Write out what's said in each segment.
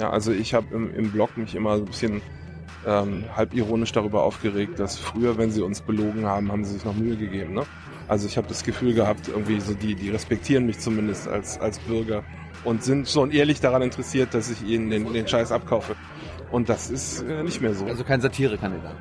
Ja, also ich habe im, im Blog mich immer so ein bisschen ähm, halb ironisch darüber aufgeregt, dass früher, wenn sie uns belogen haben, haben sie sich noch Mühe gegeben. Ne? Also ich habe das Gefühl gehabt, irgendwie so die, die respektieren mich zumindest als, als Bürger und sind schon ehrlich daran interessiert, dass ich ihnen den, den Scheiß abkaufe. Und das ist äh, nicht mehr so. Also kein Satirekandidat.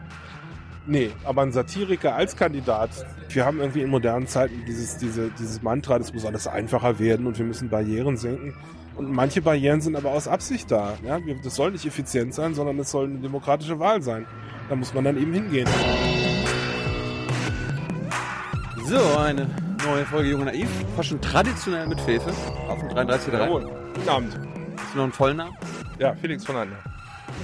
Nee, aber ein Satiriker als Kandidat. Wir haben irgendwie in modernen Zeiten dieses, diese, dieses Mantra, das muss alles einfacher werden und wir müssen Barrieren senken. Und manche Barrieren sind aber aus Absicht da. Ja? Das soll nicht effizient sein, sondern es soll eine demokratische Wahl sein. Da muss man dann eben hingehen. So, eine neue Folge Junge Naiv. Fast schon traditionell mit Fefe. Auf dem 33 rein. Jawohl. Guten Abend. Hast du noch einen vollen Namen? Ja, Felix von Ander.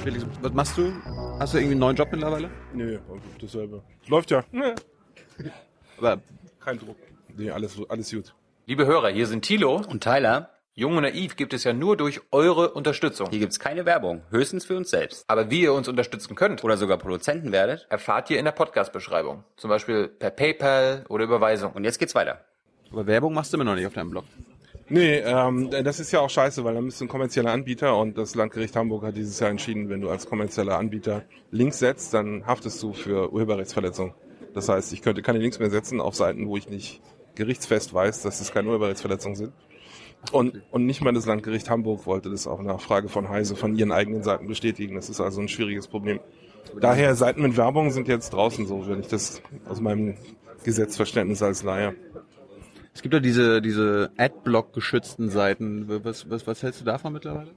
Felix, was machst du? Hast du irgendwie einen neuen Job mittlerweile? Nö, dasselbe. Läuft ja. Aber Kein Druck. Nee, alles, alles gut. Liebe Hörer, hier sind Thilo. Und Tyler, Jung und Naiv gibt es ja nur durch eure Unterstützung. hier gibt's keine Werbung, höchstens für uns selbst. Aber wie ihr uns unterstützen könnt, Oder sogar Produzenten werdet. erfahrt ihr in der Podcast-Beschreibung. Zum Beispiel per PayPal oder Überweisung. Und jetzt geht's weiter. aber Werbung machst du immer noch nicht auf deinem Blog. Nee, ähm, das ist ja auch scheiße, weil da müsste ein kommerzieller Anbieter und das Landgericht Hamburg hat dieses Jahr entschieden, wenn du als kommerzieller Anbieter Links setzt, dann haftest du für Urheberrechtsverletzung. Das heißt, ich könnte keine Links mehr setzen auf Seiten, wo ich nicht gerichtsfest weiß, dass es keine Urheberrechtsverletzungen sind. Und, und nicht mal das Landgericht Hamburg wollte das auch nach Frage von Heise von ihren eigenen Seiten bestätigen. Das ist also ein schwieriges Problem. Daher Seiten mit Werbung sind jetzt draußen so, wenn ich das aus meinem Gesetzverständnis als Laie. Es gibt ja diese, diese Adblock geschützten Seiten. Was, was, was hältst du davon mittlerweile?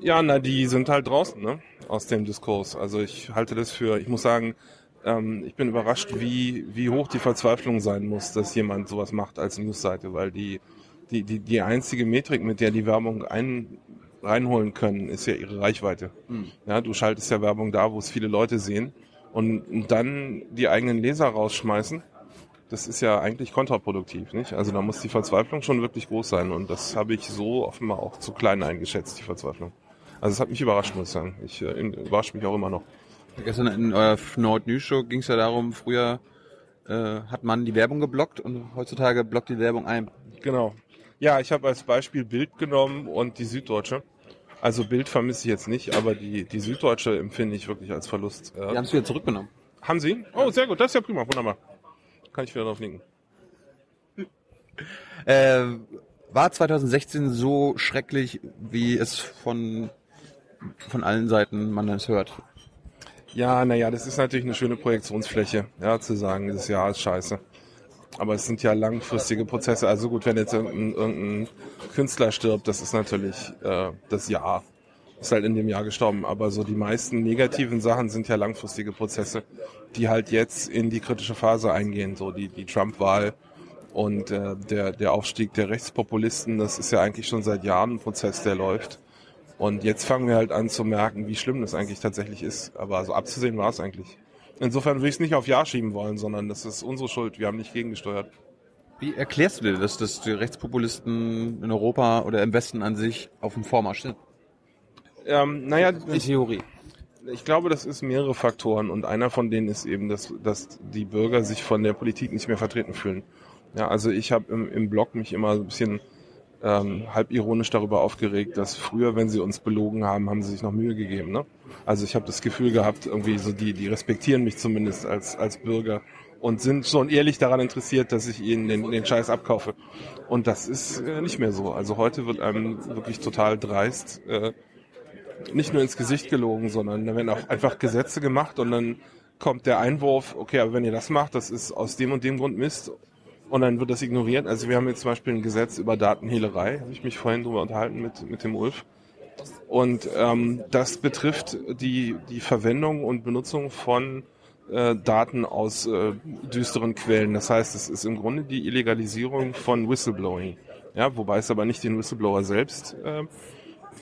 Ja, na, die sind halt draußen, ne? Aus dem Diskurs. Also ich halte das für, ich muss sagen, ähm, ich bin überrascht, wie, wie hoch die Verzweiflung sein muss, dass jemand sowas macht als Newsseite, weil die, die, die, die einzige Metrik, mit der die Werbung ein, reinholen können, ist ja ihre Reichweite. Ja, du schaltest ja Werbung da, wo es viele Leute sehen und, und dann die eigenen Leser rausschmeißen. Das ist ja eigentlich kontraproduktiv, nicht? Also da muss die Verzweiflung schon wirklich groß sein und das habe ich so offenbar auch zu klein eingeschätzt, die Verzweiflung. Also es hat mich überrascht, muss ich sagen. Ich äh, überrascht mich auch immer noch. Gestern in eurer Nord News Show ging es ja darum, früher äh, hat man die Werbung geblockt und heutzutage blockt die Werbung ein. Genau. Ja, ich habe als Beispiel Bild genommen und die Süddeutsche. Also Bild vermisse ich jetzt nicht, aber die, die Süddeutsche empfinde ich wirklich als Verlust. Die haben es wieder zurückgenommen. haben Sie? Oh, sehr gut, das ist ja prima, wunderbar. Kann ich wieder drauf nicken. Äh, war 2016 so schrecklich, wie es von, von allen Seiten man es hört? Ja, naja, das ist natürlich eine schöne Projektionsfläche, ja, zu sagen, dieses Jahr ist scheiße. Aber es sind ja langfristige Prozesse. Also gut, wenn jetzt irgendein, irgendein Künstler stirbt, das ist natürlich äh, das Jahr. Ist halt in dem Jahr gestorben. Aber so die meisten negativen Sachen sind ja langfristige Prozesse, die halt jetzt in die kritische Phase eingehen. So die, die Trump-Wahl und äh, der, der Aufstieg der Rechtspopulisten, das ist ja eigentlich schon seit Jahren ein Prozess, der läuft. Und jetzt fangen wir halt an zu merken, wie schlimm das eigentlich tatsächlich ist. Aber so abzusehen war es eigentlich. Insofern würde ich es nicht auf Ja schieben wollen, sondern das ist unsere Schuld. Wir haben nicht gegengesteuert. Wie erklärst du dir das, dass die Rechtspopulisten in Europa oder im Westen an sich auf dem Vormarsch sind? Ähm, naja, Die Theorie. ich glaube, das ist mehrere Faktoren und einer von denen ist eben, dass, dass die Bürger sich von der Politik nicht mehr vertreten fühlen. Ja, also ich habe im, im Blog mich immer so ein bisschen ähm, halb ironisch darüber aufgeregt, dass früher, wenn sie uns belogen haben, haben sie sich noch Mühe gegeben. Ne? Also ich habe das Gefühl gehabt, irgendwie so die, die respektieren mich zumindest als, als Bürger und sind schon ehrlich daran interessiert, dass ich ihnen den, den Scheiß abkaufe. Und das ist äh, nicht mehr so. Also heute wird einem wirklich total dreist äh, nicht nur ins Gesicht gelogen, sondern da werden auch einfach Gesetze gemacht und dann kommt der Einwurf, okay, aber wenn ihr das macht, das ist aus dem und dem Grund Mist und dann wird das ignoriert. Also wir haben jetzt zum Beispiel ein Gesetz über Datenhehlerei, habe ich mich vorhin drüber unterhalten mit, mit dem Ulf. Und ähm, das betrifft die, die Verwendung und Benutzung von äh, Daten aus äh, düsteren Quellen. Das heißt, es ist im Grunde die Illegalisierung von Whistleblowing. Ja, wobei es aber nicht den Whistleblower selbst äh,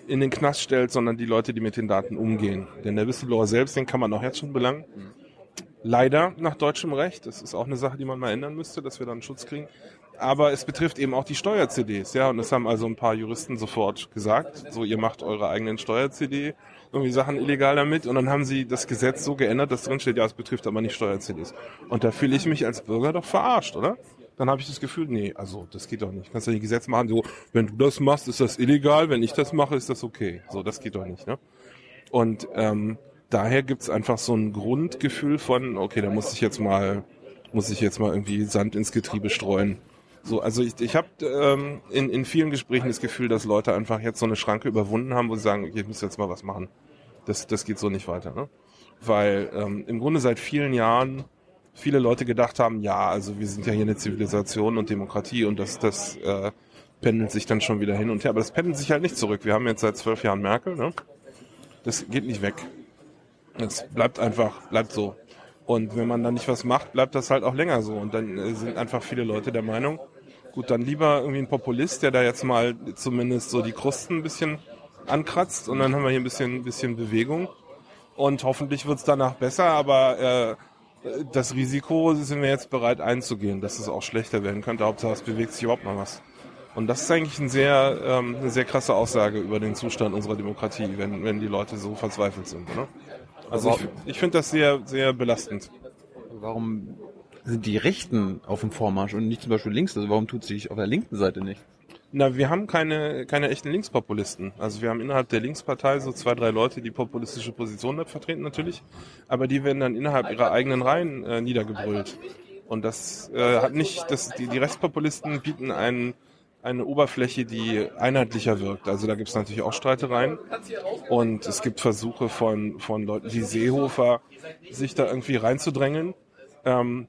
in den Knast stellt, sondern die Leute, die mit den Daten umgehen. Denn der Whistleblower selbst, den kann man auch jetzt schon belangen. Leider nach deutschem Recht. Das ist auch eine Sache, die man mal ändern müsste, dass wir dann Schutz kriegen. Aber es betrifft eben auch die Steuer-CDs, ja. Und das haben also ein paar Juristen sofort gesagt. So, ihr macht eure eigenen Steuer-CD, irgendwie Sachen illegal damit. Und dann haben sie das Gesetz so geändert, dass drin steht, ja, es betrifft aber nicht Steuer-CDs. Und da fühle ich mich als Bürger doch verarscht, oder? dann habe ich das Gefühl, nee, also das geht doch nicht. Kannst du nicht Gesetz machen, so, wenn du das machst, ist das illegal, wenn ich das mache, ist das okay. So, das geht doch nicht. Ne? Und ähm, daher gibt's einfach so ein Grundgefühl von, okay, da muss ich jetzt mal, muss ich jetzt mal irgendwie Sand ins Getriebe streuen. So, also ich, ich habe ähm, in, in vielen Gesprächen das Gefühl, dass Leute einfach jetzt so eine Schranke überwunden haben, wo sie sagen, okay, ich muss jetzt mal was machen. Das, das geht so nicht weiter. Ne? Weil ähm, im Grunde seit vielen Jahren viele Leute gedacht haben, ja, also wir sind ja hier eine Zivilisation und Demokratie und das, das äh, pendelt sich dann schon wieder hin und her. Aber das pendelt sich halt nicht zurück. Wir haben jetzt seit zwölf Jahren Merkel, ne? Das geht nicht weg. Das bleibt einfach, bleibt so. Und wenn man dann nicht was macht, bleibt das halt auch länger so. Und dann äh, sind einfach viele Leute der Meinung, gut, dann lieber irgendwie ein Populist, der da jetzt mal zumindest so die Krusten ein bisschen ankratzt und dann haben wir hier ein bisschen, bisschen Bewegung. Und hoffentlich wird's danach besser, aber äh, das Risiko sind wir jetzt bereit einzugehen, dass es auch schlechter werden könnte. Hauptsache es bewegt sich überhaupt mal was. Und das ist eigentlich ein sehr, ähm, eine sehr krasse Aussage über den Zustand unserer Demokratie, wenn, wenn die Leute so verzweifelt sind. Ne? Also ich, ich finde das sehr, sehr belastend. Warum sind die Rechten auf dem Vormarsch und nicht zum Beispiel links? Also warum tut sich auf der linken Seite nicht? Na, wir haben keine, keine echten Linkspopulisten. Also wir haben innerhalb der Linkspartei so zwei, drei Leute, die populistische Positionen vertreten natürlich, aber die werden dann innerhalb ihrer eigenen Reihen äh, niedergebrüllt. Und das äh, hat nicht, das, die, die Rechtspopulisten bieten einen, eine Oberfläche, die einheitlicher wirkt. Also da gibt es natürlich auch Streitereien. Und es gibt Versuche von, von Leuten wie Seehofer, sich da irgendwie reinzudrängeln. Ähm,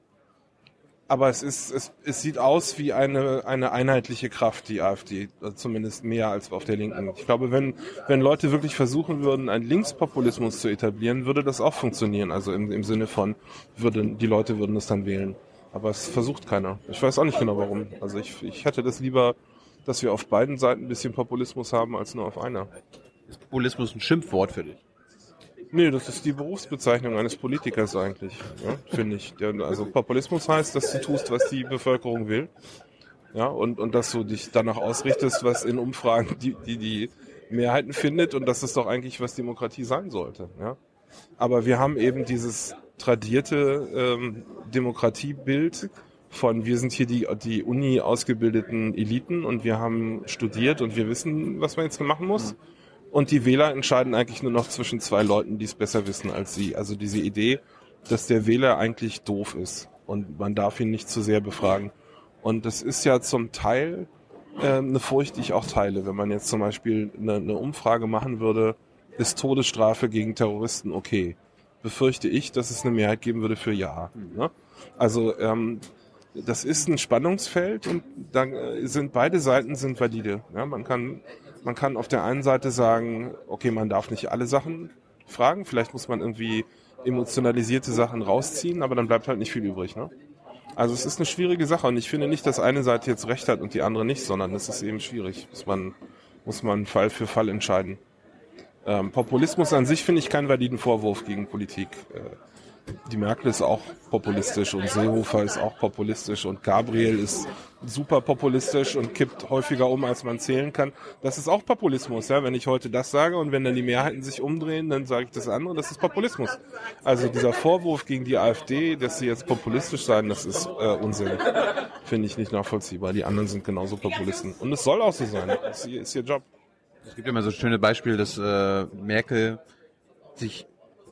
aber es ist, es, es sieht aus wie eine, eine einheitliche Kraft, die AfD, also zumindest mehr als auf der Linken. Ich glaube, wenn, wenn Leute wirklich versuchen würden, einen Linkspopulismus zu etablieren, würde das auch funktionieren. Also im, im Sinne von, würden, die Leute würden es dann wählen. Aber es versucht keiner. Ich weiß auch nicht genau warum. Also ich, ich hätte das lieber, dass wir auf beiden Seiten ein bisschen Populismus haben, als nur auf einer. Ist Populismus ein Schimpfwort für dich? Nee, das ist die Berufsbezeichnung eines Politikers eigentlich, ja, finde ich. Also Populismus heißt, dass du tust, was die Bevölkerung will. Ja, und, und dass du dich danach ausrichtest, was in Umfragen die, die, die Mehrheiten findet und das ist doch eigentlich, was Demokratie sein sollte. Ja. Aber wir haben eben dieses tradierte ähm, Demokratiebild von wir sind hier die, die Uni ausgebildeten Eliten und wir haben studiert und wir wissen, was man jetzt machen muss. Mhm und die Wähler entscheiden eigentlich nur noch zwischen zwei Leuten, die es besser wissen als sie. Also diese Idee, dass der Wähler eigentlich doof ist und man darf ihn nicht zu sehr befragen. Und das ist ja zum Teil äh, eine Furcht, die ich auch teile. Wenn man jetzt zum Beispiel eine, eine Umfrage machen würde, ist Todesstrafe gegen Terroristen okay? Befürchte ich, dass es eine Mehrheit geben würde für Ja. Ne? Also ähm, das ist ein Spannungsfeld und da äh, sind beide Seiten sind valide. Ja, man kann man kann auf der einen Seite sagen, okay, man darf nicht alle Sachen fragen, vielleicht muss man irgendwie emotionalisierte Sachen rausziehen, aber dann bleibt halt nicht viel übrig. Ne? Also es ist eine schwierige Sache und ich finde nicht, dass eine Seite jetzt recht hat und die andere nicht, sondern es ist eben schwierig. Muss man, muss man Fall für Fall entscheiden. Ähm, Populismus an sich finde ich keinen validen Vorwurf gegen Politik. Äh, die Merkel ist auch populistisch und Seehofer ist auch populistisch und Gabriel ist super populistisch und kippt häufiger um, als man zählen kann. Das ist auch Populismus, ja. Wenn ich heute das sage und wenn dann die Mehrheiten sich umdrehen, dann sage ich das andere. Das ist Populismus. Also dieser Vorwurf gegen die AfD, dass sie jetzt populistisch seien, das ist äh, Unsinn. Finde ich nicht nachvollziehbar. Die anderen sind genauso Populisten. Und es soll auch so sein. Das ist ihr Job. Es gibt immer so schöne Beispiele, dass äh, Merkel sich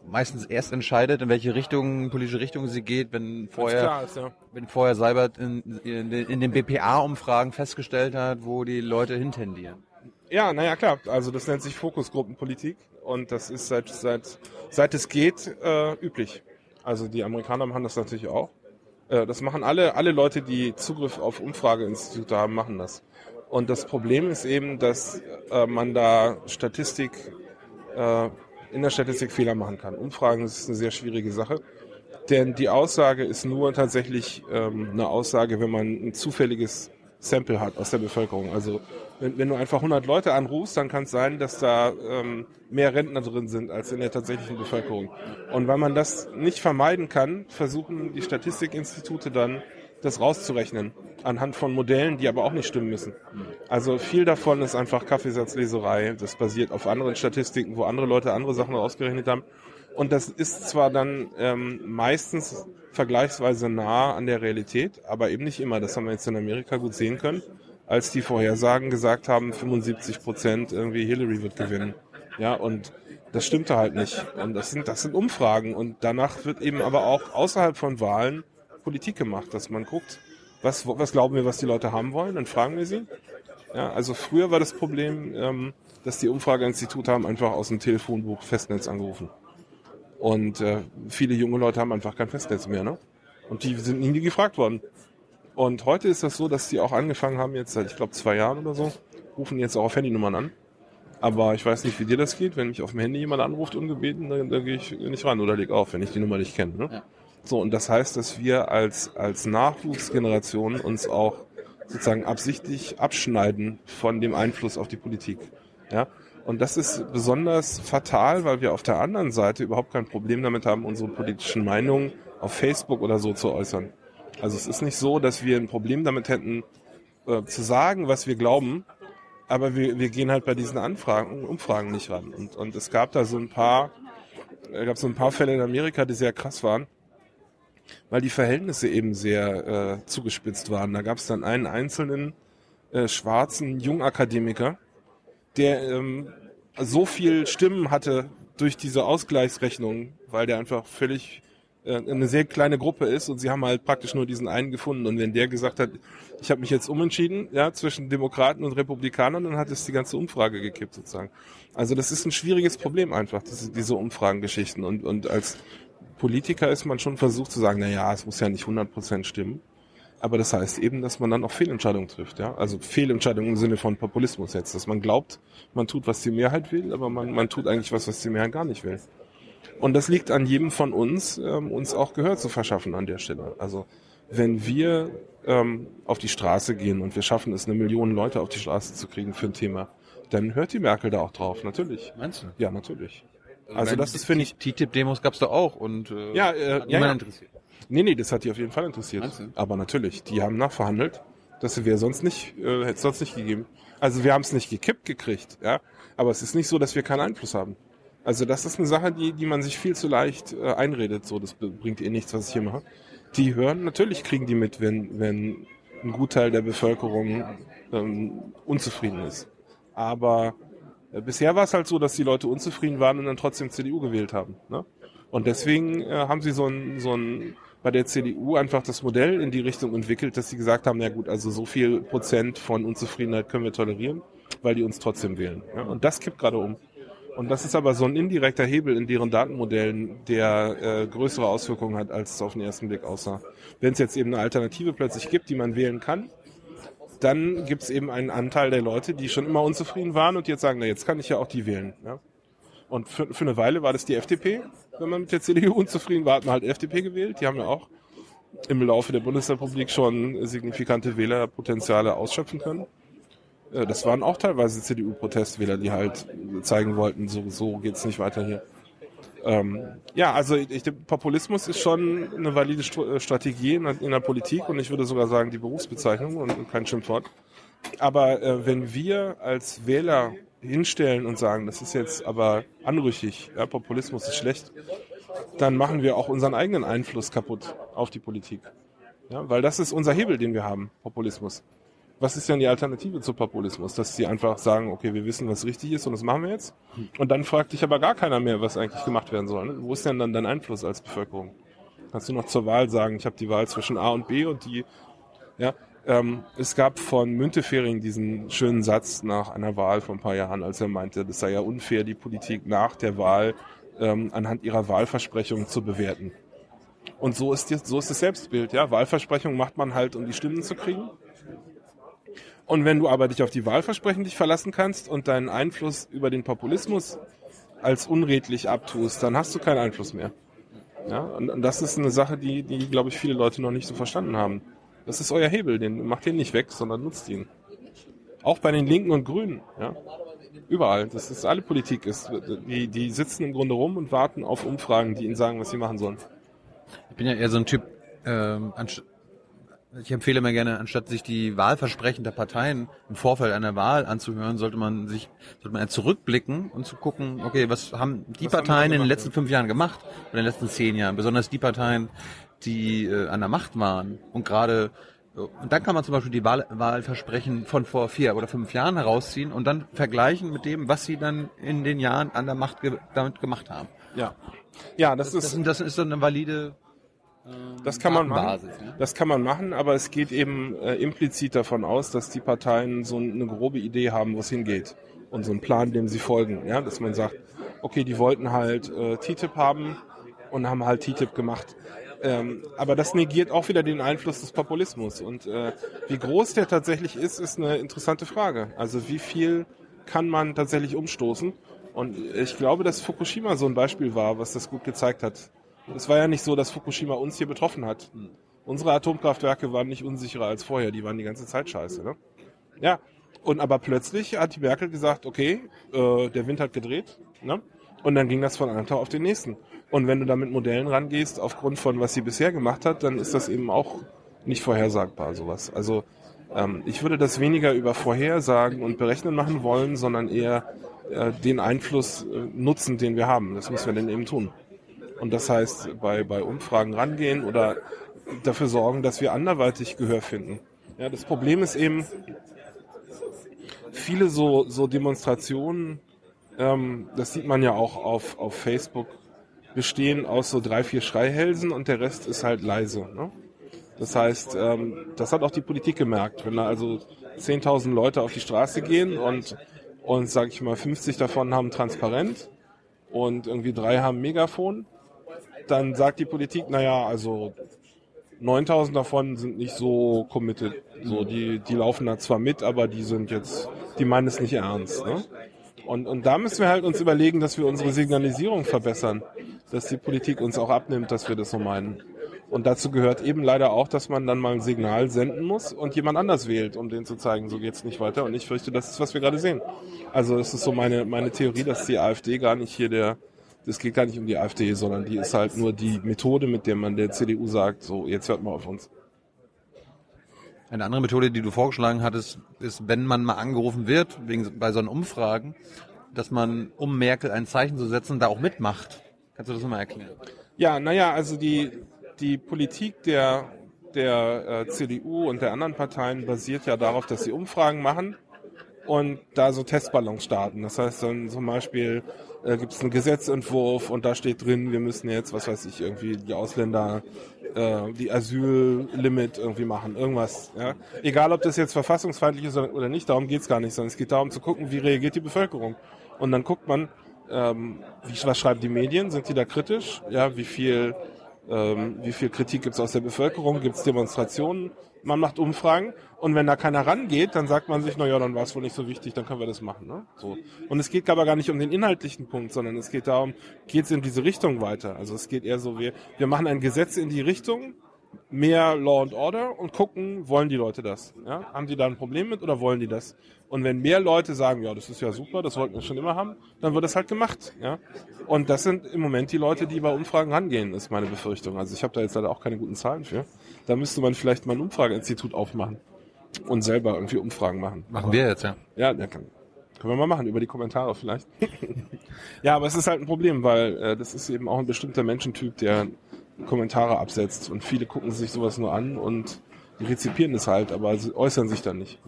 meistens erst entscheidet, in welche Richtung, politische Richtung sie geht, wenn vorher, ist, ja. wenn vorher Seibert in, in, in den BPA-Umfragen festgestellt hat, wo die Leute hintendieren. Ja, naja, klar. Also das nennt sich Fokusgruppenpolitik und das ist seit, seit, seit es geht äh, üblich. Also die Amerikaner machen das natürlich auch. Äh, das machen alle, alle Leute, die Zugriff auf Umfrageinstitute haben, machen das. Und das Problem ist eben, dass äh, man da Statistik äh, in der Statistik Fehler machen kann. Umfragen ist eine sehr schwierige Sache. Denn die Aussage ist nur tatsächlich ähm, eine Aussage, wenn man ein zufälliges Sample hat aus der Bevölkerung. Also wenn, wenn du einfach 100 Leute anrufst, dann kann es sein, dass da ähm, mehr Rentner drin sind als in der tatsächlichen Bevölkerung. Und weil man das nicht vermeiden kann, versuchen die Statistikinstitute dann das rauszurechnen. Anhand von Modellen, die aber auch nicht stimmen müssen. Also viel davon ist einfach Kaffeesatzleserei. Das basiert auf anderen Statistiken, wo andere Leute andere Sachen ausgerechnet haben. Und das ist zwar dann ähm, meistens vergleichsweise nah an der Realität, aber eben nicht immer. Das haben wir jetzt in Amerika gut sehen können, als die Vorhersagen gesagt haben, 75 Prozent irgendwie Hillary wird gewinnen. Ja, und das stimmte halt nicht. Und das sind, das sind Umfragen. Und danach wird eben aber auch außerhalb von Wahlen Politik gemacht, dass man guckt, was, was glauben wir, was die Leute haben wollen, dann fragen wir sie. Ja, also früher war das Problem, ähm, dass die Umfrageinstitute haben einfach aus dem Telefonbuch Festnetz angerufen. Und äh, viele junge Leute haben einfach kein Festnetz mehr, ne? Und die sind nie gefragt worden. Und heute ist das so, dass die auch angefangen haben, jetzt seit, ich glaube, zwei Jahren oder so, rufen jetzt auch auf Handynummern an. Aber ich weiß nicht, wie dir das geht. Wenn mich auf dem Handy jemand anruft ungebeten, dann, dann gehe ich nicht ran oder leg auf, wenn ich die Nummer nicht kenne. Ne? Ja. So, und das heißt, dass wir als, als Nachwuchsgeneration uns auch sozusagen absichtlich abschneiden von dem Einfluss auf die Politik. Ja? Und das ist besonders fatal, weil wir auf der anderen Seite überhaupt kein Problem damit haben, unsere politischen Meinungen auf Facebook oder so zu äußern. Also es ist nicht so, dass wir ein Problem damit hätten, äh, zu sagen, was wir glauben, aber wir, wir gehen halt bei diesen Anfragen, Umfragen nicht ran. Und, und es gab da so ein paar, äh, gab so ein paar Fälle in Amerika, die sehr krass waren weil die Verhältnisse eben sehr äh, zugespitzt waren. Da gab es dann einen einzelnen äh, schwarzen Jungakademiker, der ähm, so viel Stimmen hatte durch diese Ausgleichsrechnung, weil der einfach völlig äh, eine sehr kleine Gruppe ist und sie haben halt praktisch nur diesen einen gefunden. Und wenn der gesagt hat, ich habe mich jetzt umentschieden, ja, zwischen Demokraten und Republikanern, dann hat es die ganze Umfrage gekippt sozusagen. Also das ist ein schwieriges Problem einfach, diese, diese Umfragengeschichten. Und, und als Politiker ist man schon versucht zu sagen, na ja, es muss ja nicht 100% stimmen. Aber das heißt eben, dass man dann auch Fehlentscheidungen trifft, ja. Also Fehlentscheidungen im Sinne von Populismus jetzt, dass man glaubt, man tut, was die Mehrheit will, aber man, man tut eigentlich was, was die Mehrheit gar nicht will. Und das liegt an jedem von uns, ähm, uns auch Gehör zu verschaffen an der Stelle. Also wenn wir ähm, auf die Straße gehen und wir schaffen es, eine Million Leute auf die Straße zu kriegen für ein Thema, dann hört die Merkel da auch drauf, natürlich. Meinst du? Ja, natürlich. Also das ist, finde ich... TTIP-Demos gab's da auch und äh, ja, äh, ja, ja. interessiert. Nee, nee, das hat die auf jeden Fall interessiert. Aber natürlich, die haben nachverhandelt. Das wäre sonst nicht, äh, hätte es sonst nicht gegeben. Also wir haben es nicht gekippt gekriegt, ja. Aber es ist nicht so, dass wir keinen Einfluss haben. Also das ist eine Sache, die, die man sich viel zu leicht äh, einredet. So, das bringt eh nichts, was ich hier mache. Die hören, natürlich kriegen die mit, wenn, wenn ein Gutteil der Bevölkerung ähm, unzufrieden ist. Aber bisher war es halt so, dass die Leute unzufrieden waren und dann trotzdem CDU gewählt haben. Ne? Und deswegen äh, haben sie so ein, so ein bei der CDU einfach das Modell in die Richtung entwickelt, dass sie gesagt haben, na gut, also so viel Prozent von Unzufriedenheit können wir tolerieren, weil die uns trotzdem wählen. Ja? Und das kippt gerade um. Und das ist aber so ein indirekter Hebel in deren Datenmodellen, der äh, größere Auswirkungen hat, als es auf den ersten Blick aussah. Wenn es jetzt eben eine Alternative plötzlich gibt, die man wählen kann, dann gibt es eben einen Anteil der Leute, die schon immer unzufrieden waren und jetzt sagen, na jetzt kann ich ja auch die wählen. Ja? Und für, für eine Weile war das die FDP. Wenn man mit der CDU unzufrieden war, hat man halt FDP gewählt. Die haben ja auch im Laufe der Bundesrepublik schon signifikante Wählerpotenziale ausschöpfen können. Äh, das waren auch teilweise CDU-Protestwähler, die halt zeigen wollten, so, so geht's nicht weiter hier. Ähm, ja, also ich, Populismus ist schon eine valide äh, Strategie in der, in der, Politik und ich würde sogar sagen die Berufsbezeichnung und kein Schimpfwort. Aber äh, wenn wir als Wähler hinstellen und sagen, das ist jetzt aber anrüchig, ja, Populismus ist schlecht, dann machen wir auch unseren eigenen Einfluss kaputt auf die Politik. Ja, weil das ist unser Hebel, den wir haben, Populismus was ist denn die Alternative zu Populismus? Dass sie einfach sagen, okay, wir wissen, was richtig ist und das machen wir jetzt. Und dann fragt dich aber gar keiner mehr, was eigentlich gemacht werden soll. Ne? Wo ist denn dann dein Einfluss als Bevölkerung? Kannst du noch zur Wahl sagen, ich habe die Wahl zwischen A und B und die, ja, ähm, es gab von Müntefering diesen schönen Satz nach einer Wahl vor ein paar Jahren, als er meinte, das sei ja unfair, die Politik nach der Wahl ähm, anhand ihrer Wahlversprechungen zu bewerten. Und so ist, die, so ist das Selbstbild, ja. Wahlversprechungen macht man halt, um die Stimmen zu kriegen. Und wenn du aber dich auf die Wahlversprechen dich verlassen kannst und deinen Einfluss über den Populismus als unredlich abtust, dann hast du keinen Einfluss mehr. Ja, und, und das ist eine Sache, die, die, glaube ich, viele Leute noch nicht so verstanden haben. Das ist euer Hebel, den macht den nicht weg, sondern nutzt ihn. Auch bei den Linken und Grünen, ja. Überall. Das ist alle Politik ist. Die, die sitzen im Grunde rum und warten auf Umfragen, die ihnen sagen, was sie machen sollen. Ich bin ja eher so ein Typ, ähm, Ich empfehle mir gerne, anstatt sich die Wahlversprechen der Parteien im Vorfeld einer Wahl anzuhören, sollte man sich, sollte man zurückblicken und zu gucken, okay, was haben die was Parteien haben in den letzten fünf Jahren gemacht, in den letzten zehn Jahren, besonders die Parteien, die äh, an der Macht waren und gerade und dann kann man zum Beispiel die Wahl, Wahlversprechen von vor vier oder fünf Jahren herausziehen und dann vergleichen mit dem, was sie dann in den Jahren an der Macht ge damit gemacht haben. Ja, ja, das, das ist das, das ist so eine valide das kann man machen. Ne? Das kann man machen, aber es geht eben äh, implizit davon aus, dass die Parteien so eine grobe Idee haben, wo es hingeht und so einen Plan, dem sie folgen. Ja, dass man sagt, okay, die wollten halt äh, TTIP haben und haben halt TTIP gemacht. Ähm, aber das negiert auch wieder den Einfluss des Populismus. Und äh, wie groß der tatsächlich ist, ist eine interessante Frage. Also wie viel kann man tatsächlich umstoßen? Und ich glaube, dass Fukushima so ein Beispiel war, was das gut gezeigt hat. Es war ja nicht so, dass Fukushima uns hier betroffen hat. Unsere Atomkraftwerke waren nicht unsicherer als vorher, die waren die ganze Zeit scheiße. Ne? Ja, und aber plötzlich hat die Merkel gesagt, okay, äh, der Wind hat gedreht, ne? Und dann ging das von einem Tag auf den nächsten. Und wenn du da mit Modellen rangehst, aufgrund von was sie bisher gemacht hat, dann ist das eben auch nicht vorhersagbar, sowas. Also ähm, ich würde das weniger über Vorhersagen und Berechnen machen wollen, sondern eher äh, den Einfluss äh, nutzen, den wir haben. Das müssen wir dann eben tun. Und das heißt, bei, bei Umfragen rangehen oder dafür sorgen, dass wir anderweitig Gehör finden. Ja, das Problem ist eben, viele so, so Demonstrationen, ähm, das sieht man ja auch auf, auf Facebook, bestehen aus so drei, vier Schreihälsen und der Rest ist halt leise. Ne? Das heißt, ähm, das hat auch die Politik gemerkt. Wenn da also 10.000 Leute auf die Straße gehen und, und sag ich mal, 50 davon haben transparent und irgendwie drei haben Megafon, dann sagt die Politik, naja, also 9000 davon sind nicht so committed. So, die, die laufen da zwar mit, aber die sind jetzt, die meinen es nicht ernst. Ne? Und, und da müssen wir halt uns überlegen, dass wir unsere Signalisierung verbessern dass die Politik uns auch abnimmt, dass wir das so meinen. Und dazu gehört eben leider auch, dass man dann mal ein Signal senden muss und jemand anders wählt, um denen zu zeigen, so geht's nicht weiter. Und ich fürchte, das ist, was wir gerade sehen. Also es ist so meine, meine Theorie, dass die AfD gar nicht hier der, das geht gar nicht um die AfD, sondern die ist halt nur die Methode, mit der man der CDU sagt, so jetzt hört mal auf uns. Eine andere Methode, die du vorgeschlagen hattest, ist, wenn man mal angerufen wird, wegen, bei so einen Umfragen, dass man, um Merkel ein Zeichen zu setzen, da auch mitmacht. Kannst du das nochmal erklären? Ja, naja, also die, die Politik der, der äh, CDU und der anderen Parteien basiert ja darauf, dass sie Umfragen machen und da so Testballons starten. Das heißt dann zum Beispiel äh, gibt es einen Gesetzentwurf und da steht drin, wir müssen jetzt, was weiß ich, irgendwie die Ausländer, äh, die Asyllimit irgendwie machen, irgendwas. Ja? Egal, ob das jetzt verfassungsfeindlich ist oder nicht, darum geht's gar nicht, sondern es geht darum zu gucken, wie reagiert die Bevölkerung. Und dann guckt man, ähm, wie, was schreiben die Medien? Sind die da kritisch? Ja, wie viel, ähm, wie viel Kritik gibt es aus der Bevölkerung? Gibt es Demonstrationen? Man macht Umfragen und wenn da keiner rangeht, dann sagt man sich, na ja, dann war es wohl nicht so wichtig, dann können wir das machen. Ne? So. Und es geht aber gar nicht um den inhaltlichen Punkt, sondern es geht darum, geht es in diese Richtung weiter? Also es geht eher so, wir, wir machen ein Gesetz in die Richtung, mehr Law and Order und gucken, wollen die Leute das? Ja? Haben die da ein Problem mit oder wollen die das? Und wenn mehr Leute sagen, ja, das ist ja super, das wollten wir schon immer haben, dann wird das halt gemacht. Ja? Und das sind im Moment die Leute, die bei Umfragen rangehen, ist meine Befürchtung. Also ich habe da jetzt leider auch keine guten Zahlen für. Da müsste man vielleicht mal ein Umfrageinstitut aufmachen und selber irgendwie Umfragen machen. Machen wir jetzt, ja. Ja, ja kann, können wir mal machen, über die Kommentare vielleicht. ja, aber es ist halt ein Problem, weil äh, das ist eben auch ein bestimmter Menschentyp, der Kommentare absetzt und viele gucken sich sowas nur an und rezipieren es halt, aber sie äußern sich dann nicht.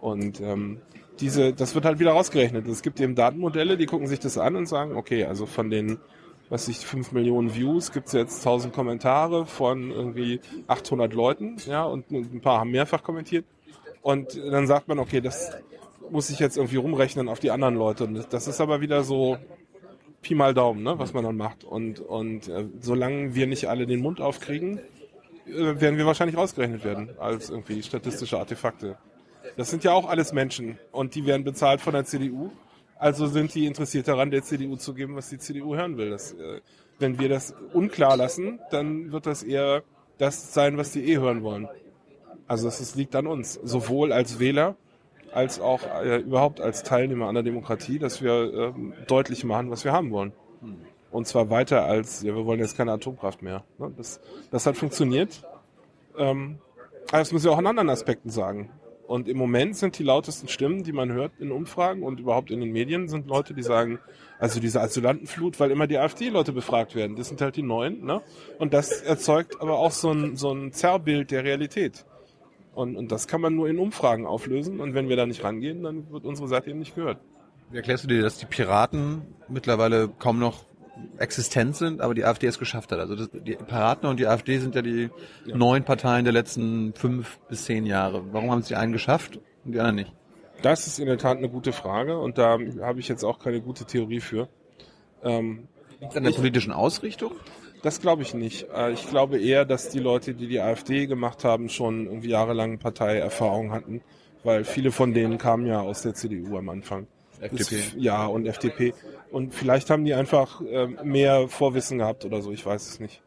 Und ähm, diese, das wird halt wieder rausgerechnet. Es gibt eben Datenmodelle, die gucken sich das an und sagen, okay, also von den, was ich, 5 Millionen Views gibt's jetzt 1000 Kommentare von irgendwie 800 Leuten, ja, und ein paar haben mehrfach kommentiert. Und dann sagt man, okay, das muss ich jetzt irgendwie rumrechnen auf die anderen Leute. Und das ist aber wieder so Pi mal Daumen, ne, was man dann macht. Und, und äh, solange wir nicht alle den Mund aufkriegen, äh, werden wir wahrscheinlich ausgerechnet werden als irgendwie statistische Artefakte. Das sind ja auch alles Menschen und die werden bezahlt von der CDU. Also sind die interessiert daran, der CDU zu geben, was die CDU hören will. Das, äh, wenn wir das unklar lassen, dann wird das eher das sein, was die eh hören wollen. Also das liegt an uns, sowohl als Wähler als auch äh, überhaupt als Teilnehmer an der Demokratie, dass wir äh, deutlich machen, was wir haben wollen. Und zwar weiter als, ja, wir wollen jetzt keine Atomkraft mehr. Ne? Das, das hat funktioniert. Ähm, Aber das muss ich auch an anderen Aspekten sagen. Und im Moment sind die lautesten Stimmen, die man hört in Umfragen und überhaupt in den Medien, sind Leute, die sagen, also diese Asylantenflut, weil immer die AfD-Leute befragt werden. Das sind halt die Neuen, ne? Und das erzeugt aber auch so ein, so ein Zerrbild der Realität. Und, und das kann man nur in Umfragen auflösen. Und wenn wir da nicht rangehen, dann wird unsere Seite eben nicht gehört. Wie erklärst du dir, dass die Piraten mittlerweile kaum noch existent sind, aber die AfD es geschafft hat? Also das, die Piraten und die AfD sind ja die ja. neun Parteien der letzten fünf bis zehn Jahre. Warum haben es die einen geschafft und die anderen nicht? Das ist in der Tat eine gute Frage und da habe ich jetzt auch keine gute Theorie für. Ähm, Liegt an der politischen Ausrichtung? Das glaube ich nicht. Äh, ich glaube eher, dass die Leute, die die AfD gemacht haben, schon irgendwie jahrelang Parteierfahrung hatten, weil viele von denen kamen ja aus der CDU am Anfang. FDP. Ja, und FDP. Und vielleicht haben die einfach äh, mehr Vorwissen gehabt oder so, ich weiß es nicht.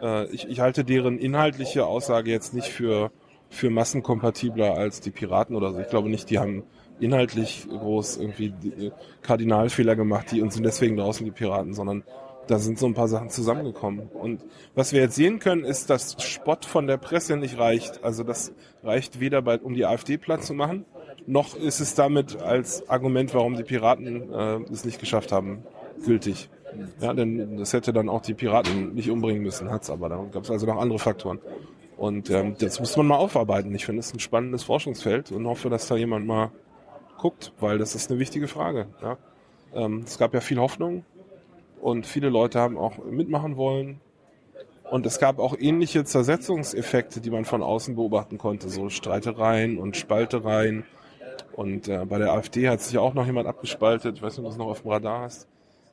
Äh, ich, ich halte deren inhaltliche Aussage jetzt nicht für für massenkompatibler als die Piraten oder so. Ich glaube nicht, die haben inhaltlich groß irgendwie äh, Kardinalfehler gemacht, die uns sind deswegen draußen die Piraten, sondern da sind so ein paar Sachen zusammengekommen. Und was wir jetzt sehen können, ist, dass Spott von der Presse nicht reicht. Also das reicht weder bei, um die AfD platt zu machen, noch ist es damit als Argument, warum die Piraten äh, es nicht geschafft haben, gültig. Ja, denn das hätte dann auch die Piraten nicht umbringen müssen, hat's aber. Da gab es also noch andere Faktoren. Und ähm, das muss man mal aufarbeiten. Ich finde es ein spannendes Forschungsfeld und hoffe, dass da jemand mal guckt, weil das ist eine wichtige Frage. Ja? Ähm, es gab ja viel Hoffnung und viele Leute haben auch mitmachen wollen. Und es gab auch ähnliche Zersetzungseffekte, die man von außen beobachten konnte, so Streitereien und Spaltereien. Und äh, bei der AfD hat sich auch noch jemand abgespaltet. Ich weiß nicht, ob du das noch auf dem Radar hast.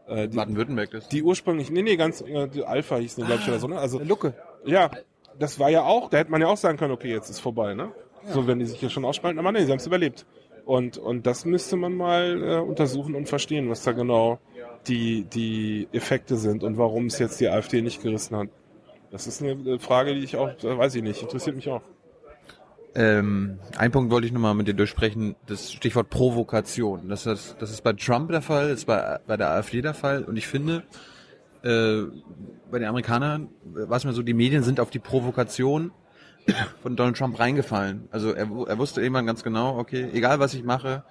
Äh, Baden-Württemberg ist. Die ursprünglich, nee, nee, ganz, äh, die Alpha hieß die, glaube ich, oder so, ne? Also, Lucke. Ja, das war ja auch, da hätte man ja auch sagen können, okay, jetzt ist vorbei, ne? Ja. So, wenn die sich hier schon ausspalten, aber nee, sie haben es überlebt. Und, und das müsste man mal äh, untersuchen und verstehen, was da genau die, die Effekte sind und warum es jetzt die AfD nicht gerissen hat. Das ist eine Frage, die ich auch, weiß ich nicht, interessiert mich auch. Ähm, ein Punkt wollte ich nochmal mit dir durchsprechen, das Stichwort Provokation. Das ist, das ist bei Trump der Fall, das ist bei, bei der AfD der Fall und ich finde, äh, bei den Amerikanern war es mir so, die Medien sind auf die Provokation von Donald Trump reingefallen. Also er, er wusste irgendwann ganz genau, okay, egal was ich mache,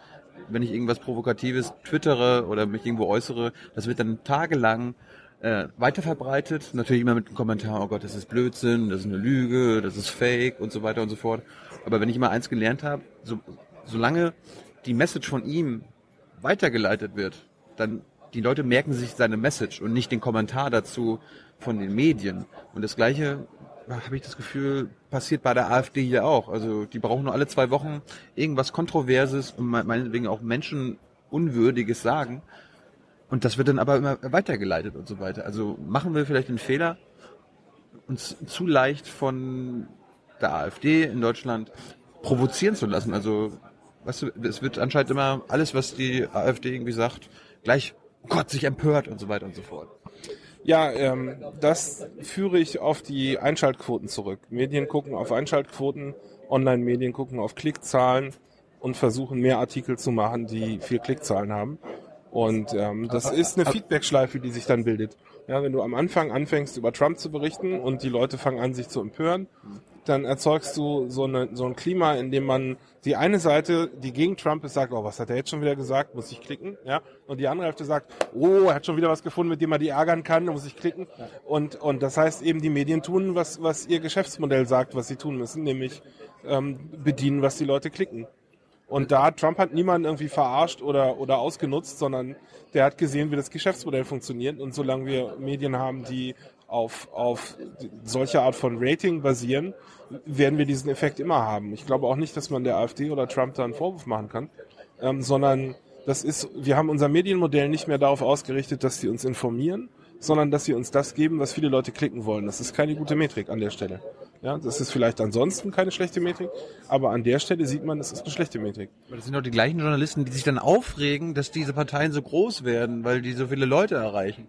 wenn ich irgendwas Provokatives twittere oder mich irgendwo äußere, das wird dann tagelang äh, weiterverbreitet. Natürlich immer mit dem Kommentar, oh Gott, das ist Blödsinn, das ist eine Lüge, das ist Fake und so weiter und so fort. Aber wenn ich mal eins gelernt habe, so, solange die Message von ihm weitergeleitet wird, dann die Leute merken sich seine Message und nicht den Kommentar dazu von den Medien. Und das Gleiche habe ich das Gefühl, passiert bei der AfD hier auch. Also die brauchen nur alle zwei Wochen irgendwas Kontroverses und meinetwegen auch Menschenunwürdiges sagen. Und das wird dann aber immer weitergeleitet und so weiter. Also machen wir vielleicht den Fehler, uns zu leicht von der AfD in Deutschland provozieren zu lassen. Also, weißt du, es wird anscheinend immer alles, was die AfD irgendwie sagt, gleich Gott sich empört und so weiter und so fort. Ja, ähm, das führe ich auf die Einschaltquoten zurück. Medien gucken auf Einschaltquoten, Online-Medien gucken auf Klickzahlen und versuchen mehr Artikel zu machen, die viel Klickzahlen haben. Und ähm, das ist eine Feedbackschleife, die sich dann bildet. Ja, wenn du am Anfang anfängst, über Trump zu berichten und die Leute fangen an, sich zu empören, dann erzeugst du so, eine, so ein Klima, in dem man die eine Seite, die gegen Trump ist, sagt, oh, was hat er jetzt schon wieder gesagt, muss ich klicken, ja, und die andere Hälfte sagt, oh, er hat schon wieder was gefunden, mit dem er die ärgern kann, da muss ich klicken. Und, und das heißt eben, die Medien tun, was, was ihr Geschäftsmodell sagt, was sie tun müssen, nämlich ähm, bedienen, was die Leute klicken. Und da Trump hat niemanden irgendwie verarscht oder, oder ausgenutzt, sondern der hat gesehen, wie das Geschäftsmodell funktioniert. Und solange wir Medien haben, die auf, auf solche Art von Rating basieren, werden wir diesen Effekt immer haben. Ich glaube auch nicht, dass man der AfD oder Trump da einen Vorwurf machen kann, ähm, sondern das ist, wir haben unser Medienmodell nicht mehr darauf ausgerichtet, dass sie uns informieren, sondern dass sie uns das geben, was viele Leute klicken wollen. Das ist keine gute Metrik an der Stelle. Ja, das ist vielleicht ansonsten keine schlechte Metrik, aber an der Stelle sieht man, es ist eine schlechte Metrik. Das sind doch die gleichen Journalisten, die sich dann aufregen, dass diese Parteien so groß werden, weil die so viele Leute erreichen.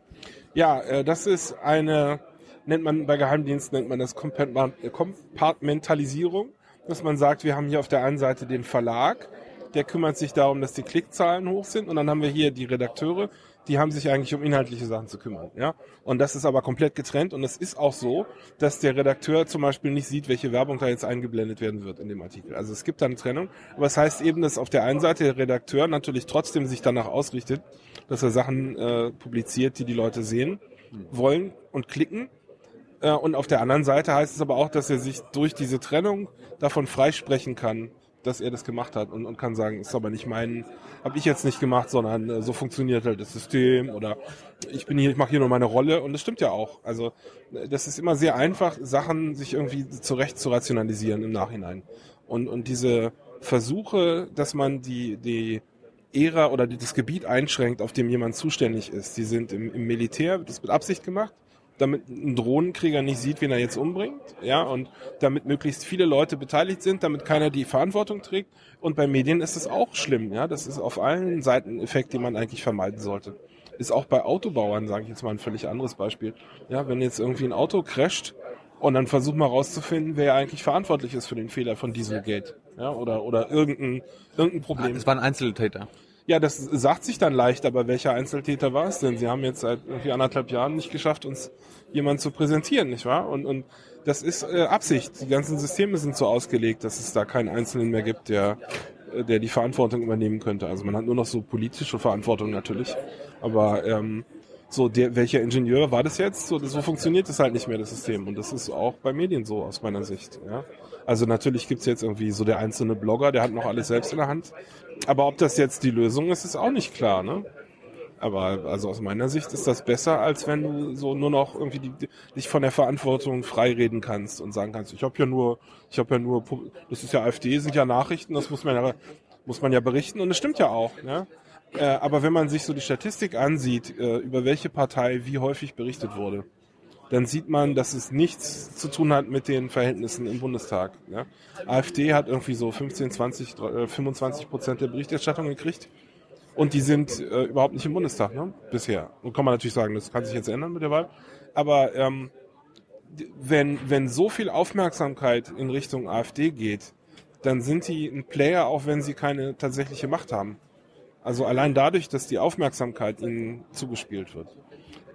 Ja, äh, das ist eine, nennt man bei Geheimdiensten, nennt man das Kompartmentalisierung, dass man sagt, wir haben hier auf der einen Seite den Verlag, der kümmert sich darum, dass die Klickzahlen hoch sind und dann haben wir hier die Redakteure, die haben sich eigentlich um inhaltliche Sachen zu kümmern. Ja? Und das ist aber komplett getrennt und es ist auch so, dass der Redakteur zum Beispiel nicht sieht, welche Werbung da jetzt eingeblendet werden wird in dem Artikel. Also es gibt da eine Trennung, aber es das heißt eben, dass auf der einen Seite der Redakteur natürlich trotzdem sich danach ausrichtet, dass er Sachen äh, publiziert, die die Leute sehen wollen und klicken. Äh, und auf der anderen Seite heißt es aber auch, dass er sich durch diese Trennung davon freisprechen kann, dass er das gemacht hat und, und kann sagen, ist aber nicht mein, habe ich jetzt nicht gemacht, sondern äh, so funktioniert halt das System oder ich bin hier, ich mache hier nur meine Rolle und das stimmt ja auch. Also das ist immer sehr einfach, Sachen sich irgendwie zurecht zu rationalisieren im Nachhinein. Und, und diese Versuche, dass man die, die Ära oder die, das Gebiet einschränkt, auf dem jemand zuständig ist, die sind im, im Militär, das mit Absicht gemacht damit ein Drohnenkrieger nicht sieht, wen er jetzt umbringt, ja, und damit möglichst viele Leute beteiligt sind, damit keiner die Verantwortung trägt. Und bei Medien ist es auch schlimm, ja, das ist auf allen Seiten ein Effekt, den man eigentlich vermeiden sollte. Ist auch bei Autobauern, sage ich jetzt mal ein völlig anderes Beispiel. Ja, wenn jetzt irgendwie ein Auto crasht und dann versucht man rauszufinden, wer eigentlich verantwortlich ist für den Fehler von Dieselgate, ja, oder oder irgendein irgendein Problem. Es war ein Einzeltäter. Ja, das sagt sich dann leicht, aber welcher Einzeltäter war es denn? Sie haben jetzt seit irgendwie anderthalb Jahren nicht geschafft, uns jemand zu präsentieren, nicht wahr? Und, und das ist äh, Absicht. Die ganzen Systeme sind so ausgelegt, dass es da keinen Einzelnen mehr gibt, der, äh, der die Verantwortung übernehmen könnte. Also man hat nur noch so politische Verantwortung natürlich. Aber ähm, so, der, welcher Ingenieur war das jetzt? So, so funktioniert das halt nicht mehr, das System. Und das ist auch bei Medien so, aus meiner Sicht. Ja? Also natürlich gibt's jetzt irgendwie so der einzelne Blogger, der hat noch alles selbst in der Hand. Aber ob das jetzt die Lösung ist, ist auch nicht klar, ne? Aber also aus meiner Sicht ist das besser, als wenn du so nur noch irgendwie die, die, dich von der Verantwortung freireden kannst und sagen kannst, ich habe ja nur, ich habe ja nur, das ist ja AfD, sind ja Nachrichten, das muss man ja, muss man ja berichten und es stimmt ja auch. Ne? Äh, aber wenn man sich so die Statistik ansieht, äh, über welche Partei wie häufig berichtet wurde, dann sieht man, dass es nichts zu tun hat mit den Verhältnissen im Bundestag. Ja? AfD hat irgendwie so 15, 20, 25 Prozent der Berichterstattung gekriegt. Und die sind äh, überhaupt nicht im Bundestag, ne? Bisher. Und kann man natürlich sagen, das kann sich jetzt ändern mit der Wahl. Aber ähm, wenn, wenn so viel Aufmerksamkeit in Richtung AfD geht, dann sind die ein Player, auch wenn sie keine tatsächliche Macht haben. Also allein dadurch, dass die Aufmerksamkeit ihnen zugespielt wird.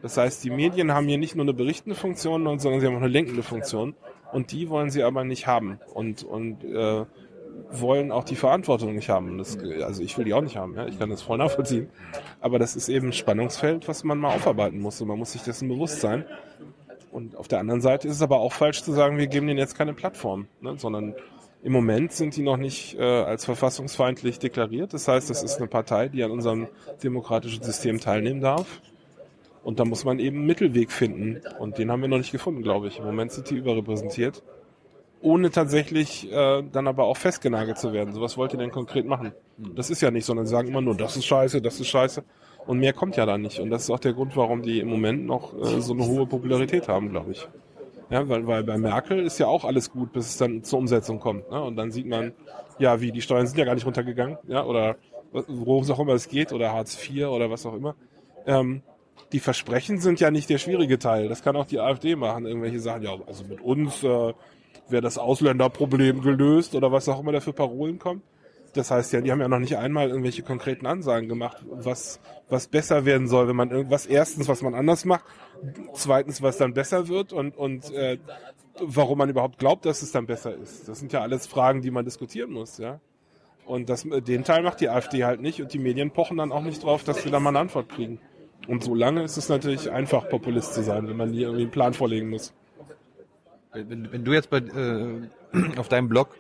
Das heißt, die Medien haben hier nicht nur eine berichtende Funktion, sondern sie haben auch eine lenkende Funktion. Und die wollen sie aber nicht haben. Und, und äh, wollen auch die Verantwortung nicht haben. Das, also ich will die auch nicht haben, ja. Ich kann das voll nachvollziehen. Aber das ist eben ein Spannungsfeld, was man mal aufarbeiten muss. Und man muss sich dessen bewusst sein. Und auf der anderen Seite ist es aber auch falsch zu sagen, wir geben denen jetzt keine Plattform, ne? sondern im Moment sind die noch nicht äh, als verfassungsfeindlich deklariert. Das heißt, das ist eine Partei, die an unserem demokratischen System teilnehmen darf. Und da muss man eben einen Mittelweg finden. Und den haben wir noch nicht gefunden, glaube ich. Im Moment sind die überrepräsentiert. Ohne tatsächlich äh, dann aber auch festgenagelt zu werden. So was wollt ihr denn konkret machen? Das ist ja nicht, sondern sie sagen immer nur, das ist scheiße, das ist scheiße. Und mehr kommt ja da nicht. Und das ist auch der Grund, warum die im Moment noch äh, so eine hohe Popularität haben, glaube ich. Ja, weil, weil bei Merkel ist ja auch alles gut, bis es dann zur Umsetzung kommt. Ne? Und dann sieht man, ja, wie die Steuern sind ja gar nicht runtergegangen, ja, oder worum es auch immer es geht, oder Hartz IV oder was auch immer. Ähm, die Versprechen sind ja nicht der schwierige Teil. Das kann auch die AfD machen, irgendwelche Sachen. Ja, also mit uns äh, wäre das Ausländerproblem gelöst oder was auch immer da für Parolen kommen. Das heißt ja, die haben ja noch nicht einmal irgendwelche konkreten Ansagen gemacht, was, was besser werden soll, wenn man irgendwas, erstens, was man anders macht, zweitens, was dann besser wird und, und äh, warum man überhaupt glaubt, dass es dann besser ist. Das sind ja alles Fragen, die man diskutieren muss, ja. Und das, den Teil macht die AfD halt nicht und die Medien pochen dann auch nicht drauf, dass sie da mal eine Antwort kriegen. Und so lange ist es natürlich einfach, Populist zu sein, wenn man hier irgendwie einen Plan vorlegen muss. Wenn, wenn du jetzt bei, äh, auf deinem Blog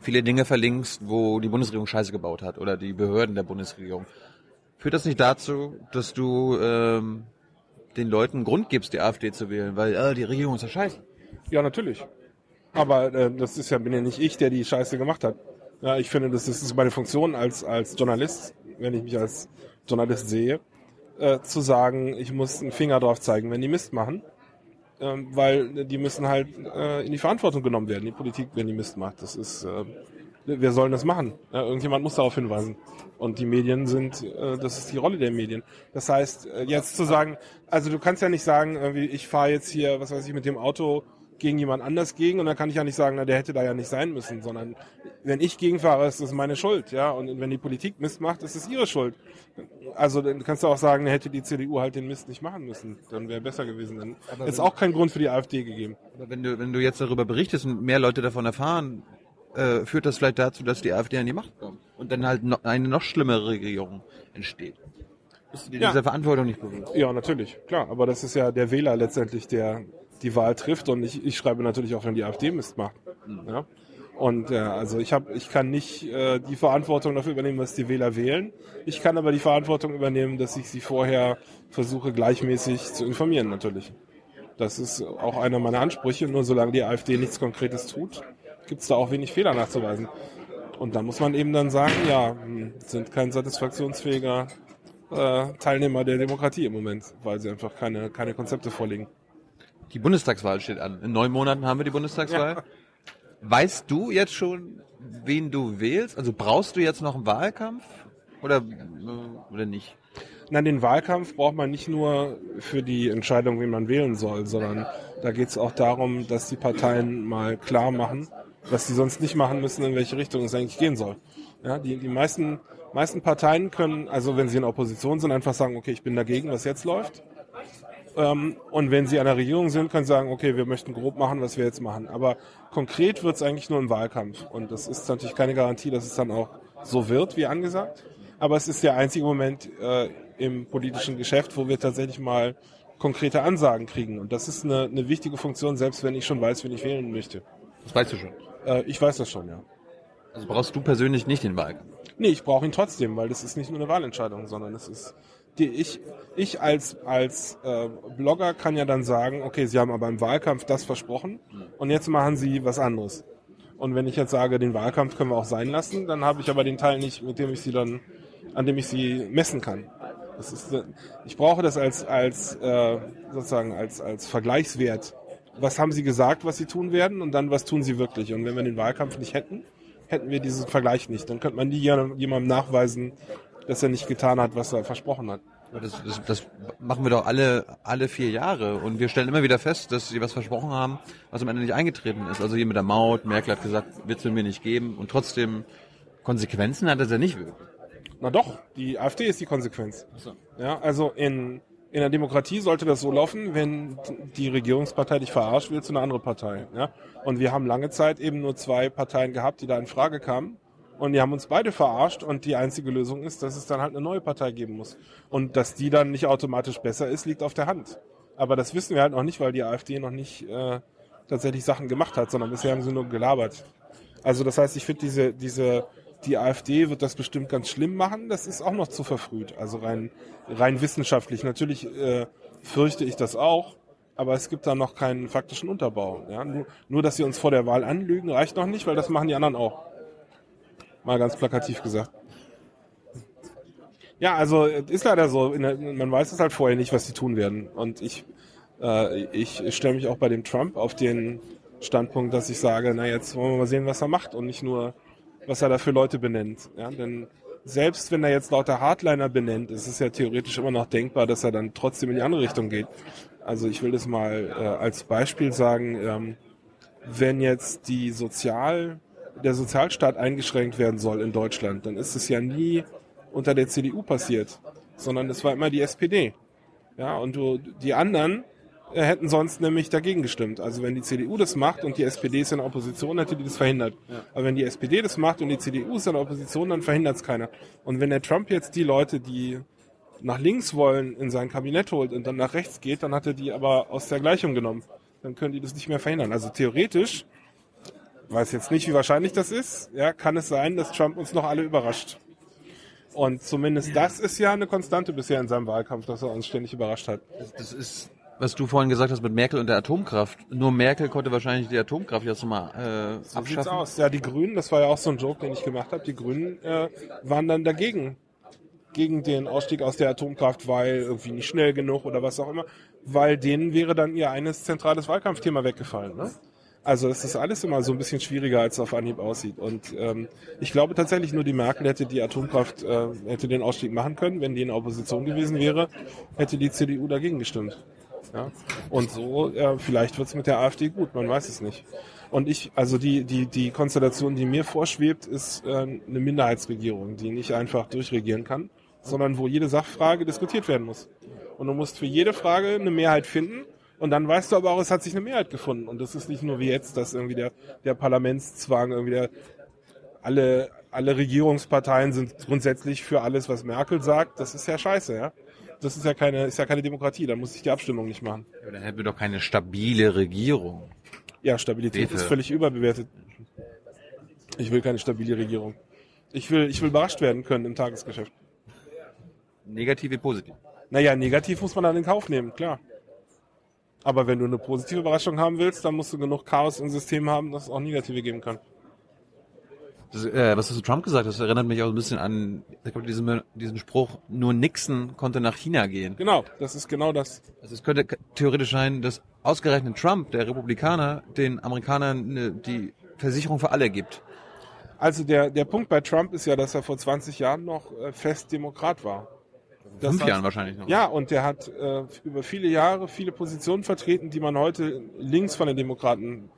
viele Dinge verlinkst, wo die Bundesregierung Scheiße gebaut hat oder die Behörden der Bundesregierung, führt das nicht dazu, dass du ähm, den Leuten Grund gibst, die AfD zu wählen, weil äh, die Regierung ist ja scheiße? Ja, natürlich. Aber äh, das ist ja, bin ja nicht ich, der die Scheiße gemacht hat. Ja, ich finde, das ist meine Funktion als, als Journalist, wenn ich mich als Journalist sehe, äh, zu sagen, ich muss einen Finger drauf zeigen, wenn die Mist machen. Ähm, weil die müssen halt äh, in die Verantwortung genommen werden, die Politik, wenn die Mist macht. Das ist, äh, wer soll das machen? Ja, irgendjemand muss darauf hinweisen. Und die Medien sind, äh, das ist die Rolle der Medien. Das heißt, äh, jetzt zu sagen, also du kannst ja nicht sagen, ich fahre jetzt hier, was weiß ich, mit dem Auto gegen jemand anders gegen und dann kann ich ja nicht sagen, na, der hätte da ja nicht sein müssen, sondern wenn ich gegenfahre, ist das meine Schuld, ja. Und wenn die Politik Mist macht, ist es ihre Schuld. Also dann kannst du auch sagen, hätte die CDU halt den Mist nicht machen müssen, dann wäre besser gewesen. Dann aber ist auch kein Grund für die AfD gegeben. Aber wenn du, wenn du jetzt darüber berichtest und mehr Leute davon erfahren, äh, führt das vielleicht dazu, dass die AfD an die Macht kommt und dann halt noch eine noch schlimmere Regierung entsteht. Bist du dir ja. dieser Verantwortung nicht bewusst? Ja, natürlich, klar. Aber das ist ja der Wähler letztendlich, der die Wahl trifft. Und ich, ich schreibe natürlich auch, wenn die AfD Mist macht. Mhm. Ja? Und ja, also ich habe, ich kann nicht äh, die Verantwortung dafür übernehmen, was die Wähler wählen. Ich kann aber die Verantwortung übernehmen, dass ich sie vorher versuche gleichmäßig zu informieren natürlich. Das ist auch einer meiner Ansprüche. Nur solange die AfD nichts Konkretes tut, gibt es da auch wenig Fehler nachzuweisen. Und dann muss man eben dann sagen, ja, hm, sind kein satisfaktionsfähiger äh, Teilnehmer der Demokratie im Moment, weil sie einfach keine, keine Konzepte vorlegen. Die Bundestagswahl steht an. In neun Monaten haben wir die Bundestagswahl. Ja. Weißt du jetzt schon, wen du wählst? Also brauchst du jetzt noch einen Wahlkampf oder, äh, oder nicht? Nein, den Wahlkampf braucht man nicht nur für die Entscheidung, wen man wählen soll, sondern da geht es auch darum, dass die Parteien mal klar machen, was sie sonst nicht machen müssen, in welche Richtung es eigentlich gehen soll. Ja, die, die meisten, meisten Parteien können, also wenn sie in Opposition sind, einfach sagen, okay, ich bin dagegen, was jetzt läuft. Ähm, und wenn sie an der Regierung sind, können sie sagen, okay, wir möchten grob machen, was wir jetzt machen. Aber konkret wird es eigentlich nur im Wahlkampf. Und das ist natürlich keine Garantie, dass es dann auch so wird, wie angesagt. Aber es ist der einzige Moment äh, im politischen Geschäft, wo wir tatsächlich mal konkrete Ansagen kriegen. Und das ist eine, eine wichtige Funktion, selbst wenn ich schon weiß, wen ich wählen möchte. Das weißt du schon. Äh, ich weiß das schon, ja. Also brauchst du persönlich nicht den Wahlkampf? Nee, ich brauche ihn trotzdem, weil das ist nicht nur eine Wahlentscheidung, sondern es ist die ich ich als als äh, Blogger kann ja dann sagen, okay, Sie haben aber im Wahlkampf das versprochen und jetzt machen Sie was anderes. Und wenn ich jetzt sage, den Wahlkampf können wir auch sein lassen, dann habe ich aber den Teil nicht, mit dem ich sie dann, an dem ich sie messen kann. Das ist, ich brauche das als als äh, sozusagen als als Vergleichswert was haben sie gesagt, was sie tun werden und dann was tun sie wirklich. Und wenn wir den Wahlkampf nicht hätten, hätten wir diesen Vergleich nicht. Dann könnte man nie jemandem nachweisen, dass er nicht getan hat, was er versprochen hat. Das, das, das machen wir doch alle, alle vier Jahre und wir stellen immer wieder fest, dass sie was versprochen haben, was am Ende nicht eingetreten ist. Also hier mit der Maut, Merkel hat gesagt, wird es mir nicht geben und trotzdem Konsequenzen hat es ja nicht. Na doch, die AfD ist die Konsequenz. So. Ja, also in in der Demokratie sollte das so laufen, wenn die Regierungspartei dich verarscht, willst du eine andere Partei. Ja? Und wir haben lange Zeit eben nur zwei Parteien gehabt, die da in Frage kamen. Und die haben uns beide verarscht und die einzige Lösung ist, dass es dann halt eine neue Partei geben muss. Und dass die dann nicht automatisch besser ist, liegt auf der Hand. Aber das wissen wir halt noch nicht, weil die AfD noch nicht äh, tatsächlich Sachen gemacht hat, sondern bisher haben sie nur gelabert. Also das heißt, ich finde diese, diese die AfD wird das bestimmt ganz schlimm machen. Das ist auch noch zu verfrüht. Also rein, rein wissenschaftlich. Natürlich äh, fürchte ich das auch, aber es gibt da noch keinen faktischen Unterbau. Ja? Nur, nur, dass sie uns vor der Wahl anlügen, reicht noch nicht, weil das machen die anderen auch. Mal ganz plakativ gesagt. Ja, also ist leider so. Man weiß es halt vorher nicht, was sie tun werden. Und ich, äh, ich stelle mich auch bei dem Trump auf den Standpunkt, dass ich sage, na jetzt wollen wir mal sehen, was er macht und nicht nur was er da für Leute benennt. Ja, denn selbst wenn er jetzt lauter Hardliner benennt, ist es ja theoretisch immer noch denkbar, dass er dann trotzdem in die andere Richtung geht. Also ich will das mal äh, als Beispiel sagen, ähm, wenn jetzt die Sozial, der Sozialstaat eingeschränkt werden soll in Deutschland, dann ist es ja nie unter der CDU passiert, sondern es war immer die SPD. Ja, und du, die anderen, äh, hätten sonst nämlich dagegen gestimmt. Also wenn die CDU das macht und die SPD ist in der Opposition, hätte die das verhindert. Ja. Aber wenn die SPD das macht und die CDU ist in der Opposition, dann verhindert es keiner. Und wenn der Trump jetzt die Leute, die nach links wollen, in sein Kabinett holt und dann nach rechts geht, dann hat er die aber aus der Gleichung genommen. Dann können die das nicht mehr verhindern. Also theoretisch, weiß jetzt nicht, wie wahrscheinlich das ist, ja, kann es sein, dass Trump uns noch alle überrascht. Und zumindest das ist ja eine Konstante bisher in seinem Wahlkampf, dass er uns ständig überrascht hat. Das ist was du vorhin gesagt hast mit Merkel und der Atomkraft. Nur Merkel konnte wahrscheinlich die Atomkraft jetzt nochmal äh, so abschaffen. Sieht's aus. Ja, die Grünen, das war ja auch so ein Joke, den ich gemacht habe. Die Grünen äh, waren dann dagegen, gegen den Ausstieg aus der Atomkraft, weil irgendwie nicht schnell genug oder was auch immer, weil denen wäre dann ihr eines zentrales Wahlkampfthema weggefallen. Ne? Also es ist alles immer so ein bisschen schwieriger, als es auf Anhieb aussieht. Und ähm, ich glaube tatsächlich nur die Merkel hätte die Atomkraft, äh, hätte den Ausstieg machen können. Wenn die in Opposition gewesen wäre, hätte die CDU dagegen gestimmt. Ja? Und so, äh, vielleicht wird's mit der AfD gut, man weiß es nicht. Und ich, also die, die, die Konstellation, die mir vorschwebt, ist äh, eine Minderheitsregierung, die nicht einfach durchregieren kann, sondern wo jede Sachfrage diskutiert werden muss. Und du musst für jede Frage eine Mehrheit finden. Und dann weißt du aber auch, es hat sich eine Mehrheit gefunden. Und das ist nicht nur wie jetzt, dass irgendwie der, der Parlamentszwang irgendwie der, alle, alle Regierungsparteien sind grundsätzlich für alles, was Merkel sagt. Das ist ja scheiße, ja. Das ist ja keine, ist ja keine Demokratie. Da muss ich die Abstimmung nicht machen. Ja, dann hätten wir doch keine stabile Regierung. Ja, Stabilität Bitte. ist völlig überbewertet. Ich will keine stabile Regierung. Ich will, ich will überrascht werden können im Tagesgeschäft. Negativ wie positiv. Naja, negativ muss man dann in Kauf nehmen, klar. Aber wenn du eine positive Überraschung haben willst, dann musst du genug Chaos im System haben, dass es auch negative geben kann. Das, äh, was du zu Trump gesagt hast, erinnert mich auch ein bisschen an diesen, diesen Spruch, nur Nixon konnte nach China gehen. Genau, das ist genau das. Also es könnte theoretisch sein, dass ausgerechnet Trump, der Republikaner, den Amerikanern ne, die Versicherung für alle gibt. Also der, der Punkt bei Trump ist ja, dass er vor 20 Jahren noch äh, fest Demokrat war. Das Fünf hat- Jahren wahrscheinlich noch. Ja, und der hat äh, über viele Jahre viele Positionen vertreten, die man heute links von den Demokraten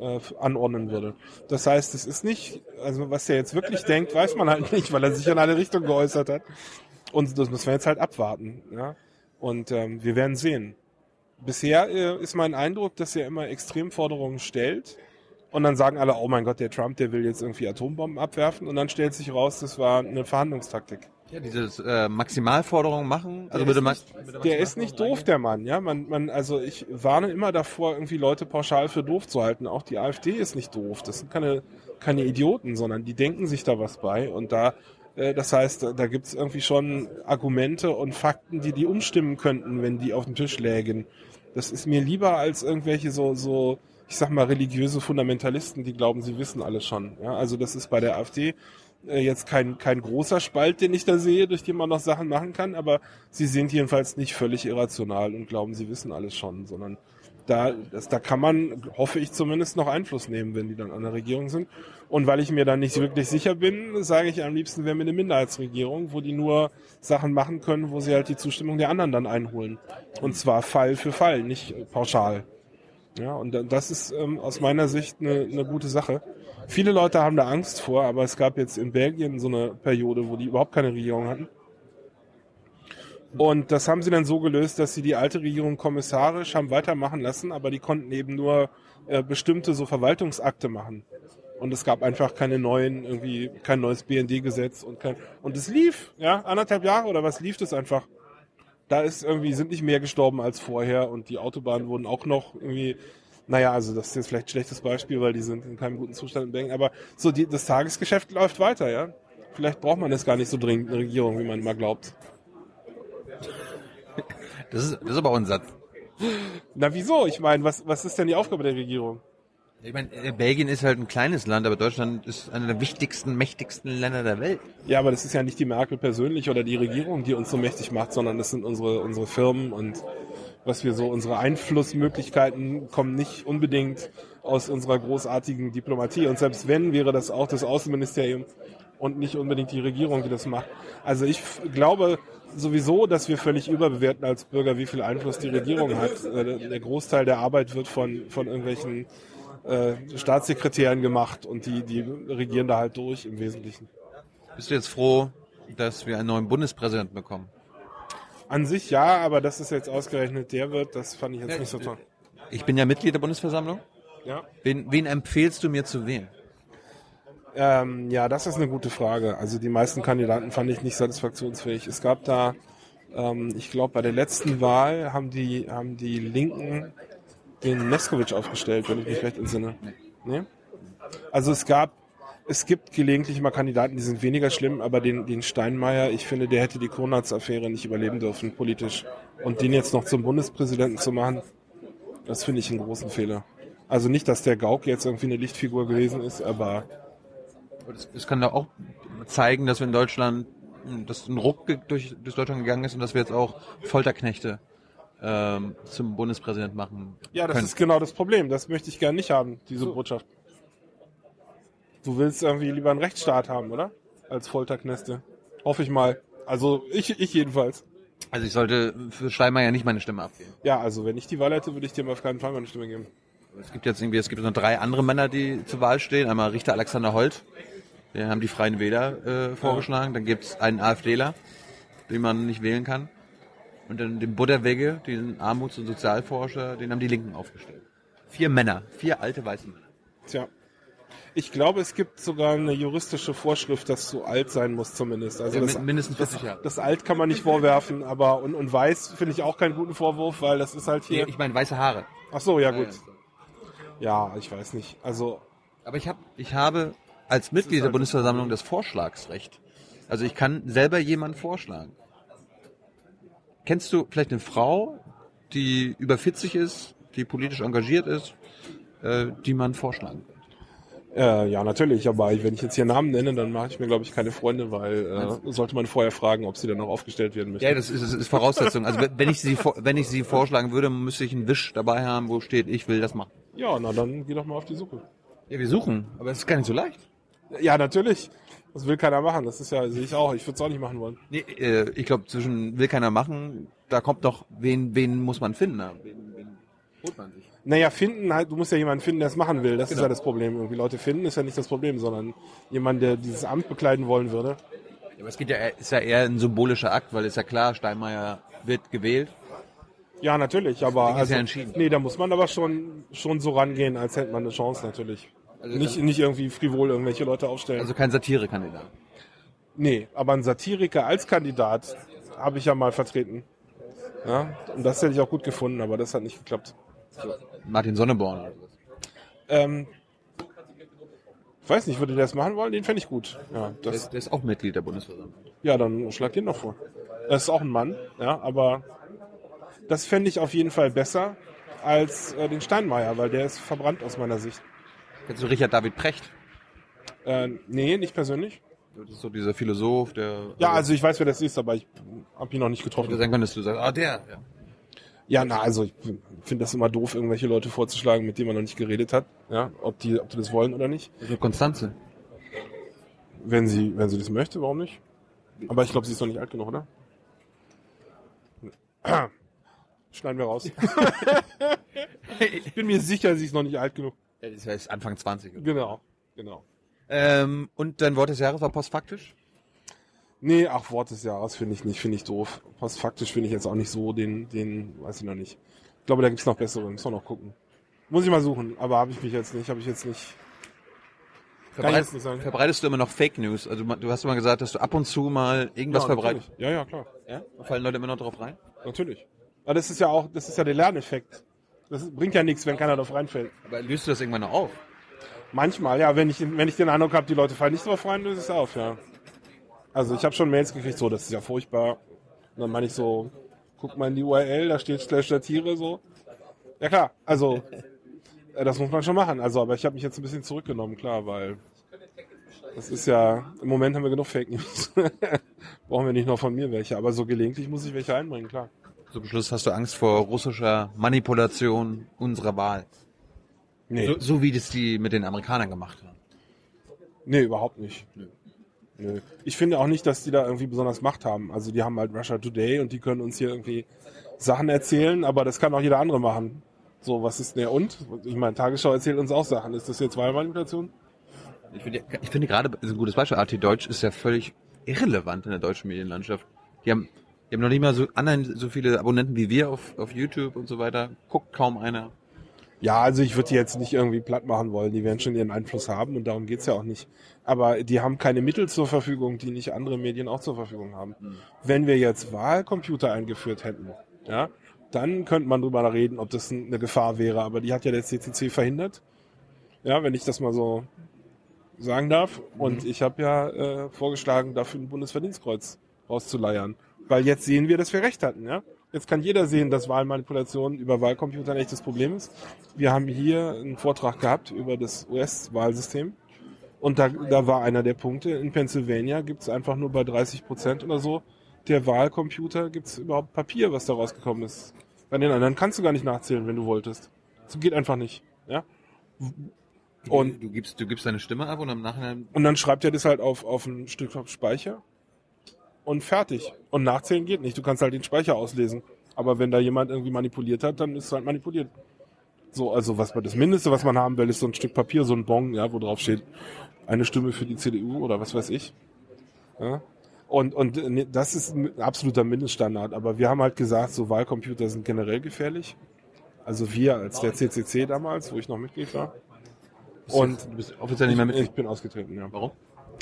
äh, anordnen würde. Das heißt, es ist nicht, also was er jetzt wirklich denkt, weiß man halt nicht, weil er sich in eine Richtung geäußert hat. Und das müssen wir jetzt halt abwarten. Ja? Und ähm, wir werden sehen. Bisher äh, ist mein Eindruck, dass er immer Extremforderungen stellt. Und dann sagen alle, oh mein Gott, der Trump, der will jetzt irgendwie Atombomben abwerfen. Und dann stellt sich raus, das war eine Verhandlungstaktik. Ja, dieses äh, Maximalforderungen machen. Also Der ist nicht- Der ist nicht doof, der Mann, ja. Man, man, also ich warne immer davor, irgendwie Leute pauschal für doof zu halten. Auch die AfD ist nicht doof. Das sind keine, keine Idioten, sondern die denken sich da was bei. Und da, äh, das heißt, da, gibt's irgendwie schon Argumente und Fakten, die die umstimmen könnten, wenn die auf dem Tisch lägen. Das ist mir lieber als irgendwelche so, so, ich sag mal, religiöse Fundamentalisten, die glauben, sie wissen alles schon. Ja, also das ist bei der AfD jetzt kein, kein großer Spalt, den ich da sehe, durch den man noch Sachen machen kann, aber sie sind jedenfalls nicht völlig irrational und glauben, sie wissen alles schon, sondern da, das, da kann man, hoffe ich zumindest, noch Einfluss nehmen, wenn die dann an der Regierung sind. Und weil ich mir dann nicht wirklich sicher bin, sage ich am liebsten, wären wir eine Minderheitsregierung, wo die nur Sachen machen können, wo sie halt die Zustimmung der anderen dann einholen. Und zwar Fall für Fall, nicht äh, pauschal. Ja, und da- das ist ähm, aus meiner Sicht eine, eine gute Sache. Viele Leute haben da Angst vor, aber es gab jetzt in Belgien so eine Periode, wo die überhaupt keine Regierung hatten. Und das haben sie dann so gelöst, dass sie die alte Regierung kommissarisch haben weitermachen lassen, aber die konnten eben nur äh, bestimmte so Verwaltungsakte machen. Und es gab einfach keine neuen, irgendwie kein neues BND-Gesetz und kein und es lief, ja, anderthalb Jahre oder was lief das einfach. Da ist irgendwie sind nicht mehr gestorben als vorher und die Autobahnen wurden auch noch irgendwie naja, also das ist jetzt vielleicht ein schlechtes Beispiel, weil die sind in keinem guten Zustand in Belgien, aber so die, das Tagesgeschäft läuft weiter, ja. Vielleicht braucht man jetzt gar nicht so dringend eine Regierung, wie man immer glaubt. Das ist, das ist aber auch ein Satz. Na wieso? Ich meine, was, was ist denn die Aufgabe der Regierung? Ich meine, äh, Belgien ist halt ein kleines Land, aber Deutschland ist einer der wichtigsten, mächtigsten Länder der Welt. Ja, aber das ist ja nicht die Merkel persönlich oder die Regierung, die uns so mächtig macht, sondern das sind unsere, unsere Firmen und was wir so, unsere Einflussmöglichkeiten kommen nicht unbedingt aus unserer großartigen Diplomatie. Und selbst wenn, wäre das auch das Außenministerium und nicht unbedingt die Regierung, die das macht. Also ich glaube sowieso, dass wir völlig überbewerten als Bürger, wie viel Einfluss die Regierung hat. Äh, Der Großteil der Arbeit wird von, von irgendwelchen äh, Staatssekretären gemacht und die, die regieren da halt durch im Wesentlichen. Bist du jetzt froh, dass wir einen neuen Bundespräsidenten bekommen? An sich ja, aber dass es jetzt ausgerechnet der wird, das fand ich jetzt nicht so toll. Ich bin ja Mitglied der Bundesversammlung. Ja. Wen, wen empfehlst du mir zu wählen? Ähm, ja, das ist eine gute Frage. Also die meisten Kandidaten fand ich nicht satisfaktionsfähig. Es gab da, ähm, ich glaube, bei der letzten Wahl haben die, haben die Linken den Neskowitsch aufgestellt, wenn ich mich recht entsinne. Nee? Also es gab, es gibt gelegentlich mal Kandidaten, die sind weniger schlimm, aber den, den Steinmeier, ich finde, der hätte die Kronatz-Affäre nicht überleben dürfen, politisch. Und den jetzt noch zum Bundespräsidenten zu machen, das finde ich einen großen Fehler. Also nicht, dass der Gauck jetzt irgendwie eine Lichtfigur gewesen ist, aber Das, das kann doch auch zeigen, dass wir in Deutschland, dass ein Ruck durch, durch Deutschland gegangen ist und dass wir jetzt auch Folterknechte ähm, zum Bundespräsident machen Ja, das können. ist genau das Problem. Das möchte ich gerne nicht haben, diese Botschaft. Du willst irgendwie lieber einen Rechtsstaat haben, oder? Als Folterkneste. Hoffe ich mal. Also ich, ich jedenfalls. Also ich sollte für Steinmeier nicht meine Stimme abgeben. Ja, also wenn ich die Wahl hätte, würde ich dir auf keinen Fall meine Stimme geben. Es gibt jetzt irgendwie, es gibt noch drei andere Männer, die zur Wahl stehen. Einmal Richter Alexander Holt, den haben die Freien Wähler äh, vorgeschlagen. Dann gibt's einen AfDler, den man nicht wählen kann. Und dann den Butterwegge, den Armuts- und Sozialforscher, den haben die Linken aufgestellt. Vier Männer, vier alte weiße Männer. Tja. Ich glaube, es gibt sogar eine juristische Vorschrift, dass du alt sein musst zumindest. Also Ja, das, min- mindestens das, 40 Jahre. das alt kann man nicht vorwerfen, aber und, und weiß finde ich auch keinen guten Vorwurf, weil das ist halt hier. Ich meine weiße Haare. Ach so, ja gut. Ja, ich weiß nicht. Also Aber ich, hab, ich habe als Mitglied der halt- Bundesversammlung das Vorschlagsrecht. Also ich kann selber jemanden vorschlagen. Kennst du vielleicht eine Frau, die über 40 ist, die politisch engagiert ist, äh, die man vorschlagen? Äh, ja, natürlich. Aber wenn ich jetzt hier Namen nenne, dann mache ich mir glaube ich keine Freunde, weil äh, sollte man vorher fragen, ob sie dann noch aufgestellt werden möchte. Ja, das ist, das ist Voraussetzung. Also wenn ich sie wenn ich sie vorschlagen würde, müsste ich einen Wisch dabei haben, wo steht, ich will das machen. Ja, na dann geh doch mal auf die Suche. Ja, wir suchen, aber es ist gar nicht so leicht. Ja, natürlich. Das will keiner machen. Das ist ja, sehe ich auch. Ich würde es auch nicht machen wollen. Nee, äh, ich glaube, zwischen will keiner machen, da kommt doch, wen, wen muss man finden? na? Holt man sich? Naja, finden halt, du musst ja jemanden finden, der es machen will. Das ist Genau. ja das Problem. Irgendwie Leute finden ist ja nicht das Problem, sondern jemand, der dieses Amt bekleiden wollen würde. Ja, aber es geht ja, eher- ist ja eher ein symbolischer Akt, weil ist ja klar, Steinmeier wird gewählt. Ja, natürlich, aber Ding ist also, ja entschieden. nee, da muss man aber schon schon so rangehen, als hätte man eine Chance natürlich. Also nicht nicht irgendwie frivol irgendwelche Leute aufstellen. Also kein Satirekandidat. nee, aber ein Satiriker als Kandidat habe ich ja mal vertreten. Ja, und das hätte ich auch gut gefunden, aber das hat nicht geklappt. Martin Sonneborn oder sowas. Ähm, ich weiß nicht, würde der das machen wollen? Den fände ich gut. Ja, Der das, ist, der ist auch Mitglied der Bundesversammlung. Ja, dann schlag den noch vor. Das ist auch ein Mann, ja, aber das fände ich auf jeden Fall besser als äh, den Steinmeier, weil der ist verbrannt aus meiner Sicht. Kennst du Richard David Precht? Äh, nee, nicht persönlich. Das ist so dieser Philosoph, der... Ja, also ich weiß, wer das ist, aber ich habe ihn noch nicht Hätte getroffen. sein können, dass du sagst, ah, der. Ja. Ja, na, also ich finde das immer doof, irgendwelche Leute vorzuschlagen, mit denen man noch nicht geredet hat. Ja, ob die, ob die das wollen oder nicht. Also Konstanze. Wenn sie, wenn sie das möchte, warum nicht? Aber ich glaube, sie ist noch nicht alt genug, oder? Schneiden wir raus. ich bin mir sicher, sie ist noch nicht alt genug. Ja, Das heißt Anfang 20. Oder? Genau, genau. Ähm, und dein Wort des Jahres war postfaktisch? Nee, ach, Wort des Jahres finde ich nicht, finde ich doof. Postfaktisch finde ich jetzt auch nicht so den, den, weiß ich noch nicht. Ich glaube, da gibt's noch bessere, müssen wir noch gucken. Muss ich mal suchen, aber habe ich mich jetzt nicht, habe ich jetzt nicht. Ich jetzt nicht verbreitest du immer noch Fake News? Also du hast immer gesagt, dass du ab und zu mal irgendwas ja, verbreitest. Ja, ja, klar. Ja? Fallen Leute immer noch drauf rein? Natürlich. Aber das ist ja auch, das ist ja der Lerneffekt. Das bringt ja nichts, wenn keiner drauf reinfällt. Aber löst du das irgendwann noch auf? Manchmal, ja, wenn ich, wenn ich den Eindruck habe, die Leute fallen nicht drauf rein, löse ich es auf, ja. Also ich habe schon Mails gekriegt, so, das ist ja furchtbar. Und dann meine ich so, guck mal in die URL, da steht slash Satire, so. Ja klar, also äh, das muss man schon machen. Also, aber ich habe mich jetzt ein bisschen zurückgenommen, klar, weil das ist ja, im Moment haben wir genug Fake News. Brauchen wir nicht noch von mir welche, aber so gelegentlich muss ich welche einbringen, klar. Zum Schluss hast du Angst vor russischer Manipulation unserer Wahl. Nee, So, so wie das die mit den Amerikanern gemacht haben. nee, überhaupt nicht. Nö. Ich finde auch nicht, dass die da irgendwie besonders Macht haben. Also die haben halt Russia Today und die können uns hier irgendwie Sachen erzählen, aber das kann auch jeder andere machen. So, was ist denn der und? Ich meine, Tagesschau erzählt uns auch Sachen. Ist das jetzt Wahlmanipulation? Ich finde, ich finde gerade, ist ein gutes Beispiel, RT Deutsch ist ja völlig irrelevant in der deutschen Medienlandschaft. Die haben, die haben noch nicht mal so anderen so viele Abonnenten wie wir auf, auf YouTube und so weiter. Guckt kaum einer. Ja, also ich würde die jetzt nicht irgendwie platt machen wollen. Die werden schon ihren Einfluss haben und darum geht's ja auch nicht. Aber die haben keine Mittel zur Verfügung, die nicht andere Medien auch zur Verfügung haben. Wenn wir jetzt Wahlcomputer eingeführt hätten, ja, dann könnte man drüber reden, ob das eine Gefahr wäre. Aber die hat ja der CCC verhindert. Ja, wenn ich das mal so sagen darf. Und ich habe ja äh, vorgeschlagen, dafür ein Bundesverdienstkreuz rauszuleiern. Weil jetzt sehen wir, dass wir recht hatten, ja. Jetzt kann jeder sehen, dass Wahlmanipulation über Wahlcomputer ein echtes Problem ist. Wir haben hier einen Vortrag gehabt über das US-Wahlsystem. Und da, da war einer der Punkte, in Pennsylvania gibt es einfach nur bei 30 Prozent oder so der Wahlcomputer gibt es überhaupt Papier, was da rausgekommen ist. Bei den anderen kannst du gar nicht nachzählen, wenn du wolltest. Das geht einfach nicht. Ja? Und du gibst, du gibst deine Stimme ab und im Nachhinein und dann schreibt er das halt auf, auf ein Stück Speicher. Und fertig. Und nachzählen geht nicht. Du kannst halt den Speicher auslesen. Aber wenn da jemand irgendwie manipuliert hat, dann ist es halt manipuliert. So, also was man das Mindeste, was man haben will, ist so ein Stück Papier, so ein Bon, ja, wo drauf steht, eine Stimme für die CDU oder was weiß ich. Ja? Und, und das ist ein absoluter Mindeststandard. Aber wir haben halt gesagt, so Wahlcomputer sind generell gefährlich. Also wir als der CCC damals, wo ich noch Mitglied war. Und du bist offiziell nicht mehr ich, mit. ich bin ausgetreten, ja. Warum?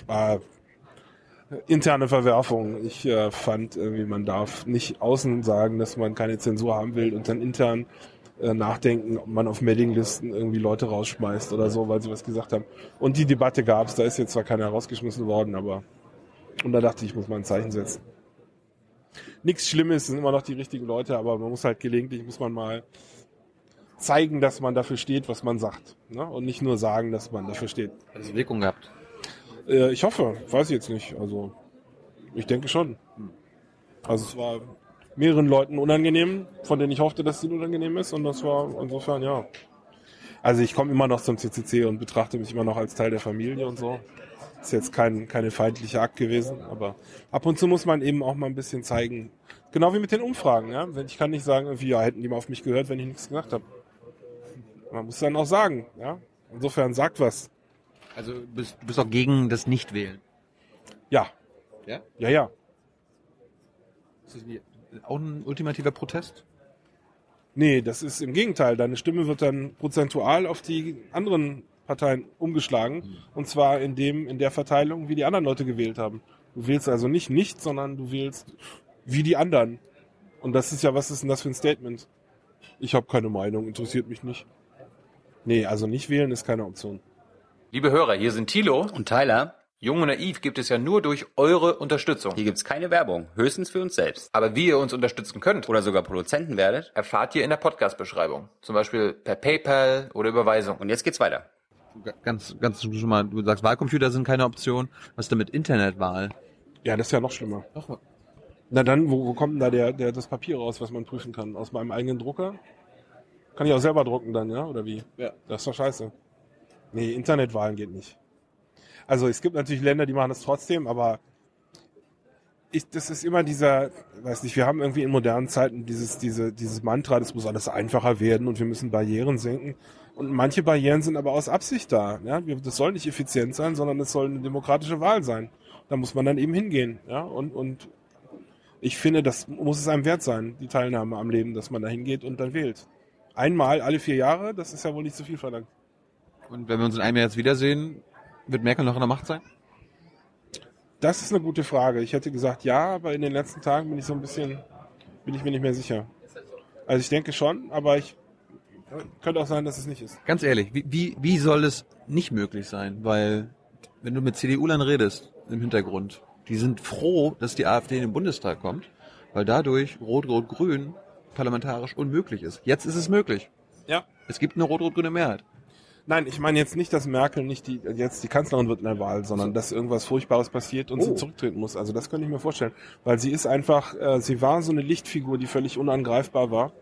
Äh, interne Verwerfung. Ich äh, fand irgendwie, man darf nicht außen sagen, dass man keine Zensur haben will und dann intern äh, nachdenken, ob man auf Mailinglisten irgendwie Leute rausschmeißt oder so, weil sie was gesagt haben. Und die Debatte gab's, da ist jetzt zwar keiner rausgeschmissen worden, aber und da dachte ich, ich muss mal ein Zeichen setzen. Nichts Schlimmes, sind immer noch die richtigen Leute, aber man muss halt gelegentlich, muss man mal zeigen, dass man dafür steht, was man sagt. Ne? Und nicht nur sagen, dass man dafür steht. Hat es Wirkung gehabt? Äh, ich hoffe, weiß ich jetzt nicht. Also ich denke schon. Also es war mehreren Leuten unangenehm, von denen ich hoffte, dass es ihnen unangenehm ist. Und das war insofern, ja. Also ich komme immer noch zum CCC und betrachte mich immer noch als Teil der Familie und so. Ist jetzt kein, keine feindliche Akt gewesen, aber ab und zu muss man eben auch mal ein bisschen zeigen. Genau wie mit den Umfragen, ja. Ich kann nicht sagen, irgendwie, ja, hätten die mal auf mich gehört, wenn ich nichts gesagt habe. Man muss dann auch sagen, ja. Insofern sagt was. Also du bist, du bist auch gegen das Nichtwählen. Ja. Ja? Ja, ja. Ist das auch ein ultimativer Protest? Nee, das ist im Gegenteil. Deine Stimme wird dann prozentual auf die anderen Parteien umgeschlagen. Und zwar in dem, in der Verteilung, wie die anderen Leute gewählt haben. Du wählst also nicht nicht, sondern du wählst wie die anderen. Und das ist ja, was ist denn das für ein Statement? Ich habe keine Meinung, interessiert mich nicht. Nee, also nicht wählen ist keine Option. Liebe Hörer, hier sind Thilo. Und Tyler, Jung und Naiv gibt es ja nur durch eure Unterstützung. hier gibt's keine Werbung, höchstens für uns selbst. Aber wie ihr uns unterstützen könnt, Oder sogar Produzenten werdet. erfahrt ihr in der Podcast-Beschreibung. Zum Beispiel per PayPal oder Überweisung. Und jetzt geht's weiter. Ganz, ganz schon mal, du sagst, Wahlcomputer sind keine Option. Was ist denn mit Internetwahl? Ja, das ist ja noch schlimmer. Na dann, wo, wo kommt denn da der, der, das Papier raus, was man prüfen kann? Aus meinem eigenen Drucker? Kann ich auch selber drucken dann, ja? Oder wie? Ja. Das ist doch scheiße. Nee, Internetwahlen geht nicht. Also es gibt natürlich Länder, die machen das trotzdem, aber ich, das ist immer dieser, weiß nicht, wir haben irgendwie in modernen Zeiten dieses, diese, dieses Mantra, das muss alles einfacher werden und wir müssen Barrieren senken. Und manche Barrieren sind aber aus Absicht da. Ja? Das soll nicht effizient sein, sondern es soll eine demokratische Wahl sein. Da muss man dann eben hingehen. Ja? Und, und ich finde, das muss es einem wert sein, die Teilnahme am Leben, dass man da hingeht und dann wählt. Einmal alle vier Jahre, das ist ja wohl nicht so viel verlangt. Und wenn wir uns in einem Jahr jetzt wiedersehen, wird Merkel noch in der Macht sein? Das ist eine gute Frage. Ich hätte gesagt ja, aber in den letzten Tagen bin ich so ein bisschen, bin ich mir nicht mehr sicher. Also ich denke schon, aber ich könnte auch sein, dass es nicht ist. Ganz ehrlich, wie, wie, wie soll es nicht möglich sein? Weil, wenn du mit CDU-Lern redest, im Hintergrund, die sind froh, dass die AfD in den Bundestag kommt, weil dadurch Rot-Rot-Grün parlamentarisch unmöglich ist. Jetzt ist es möglich. Ja. Es gibt eine rot-rot-grüne Mehrheit. Nein, ich meine jetzt nicht, dass Merkel nicht die, jetzt die Kanzlerin wird in der Wahl, sondern dass irgendwas Furchtbares passiert und sie Oh. zurücktreten muss. Also das könnte ich mir vorstellen. Weil sie ist einfach, äh, sie war so eine Lichtfigur, die völlig unangreifbar war.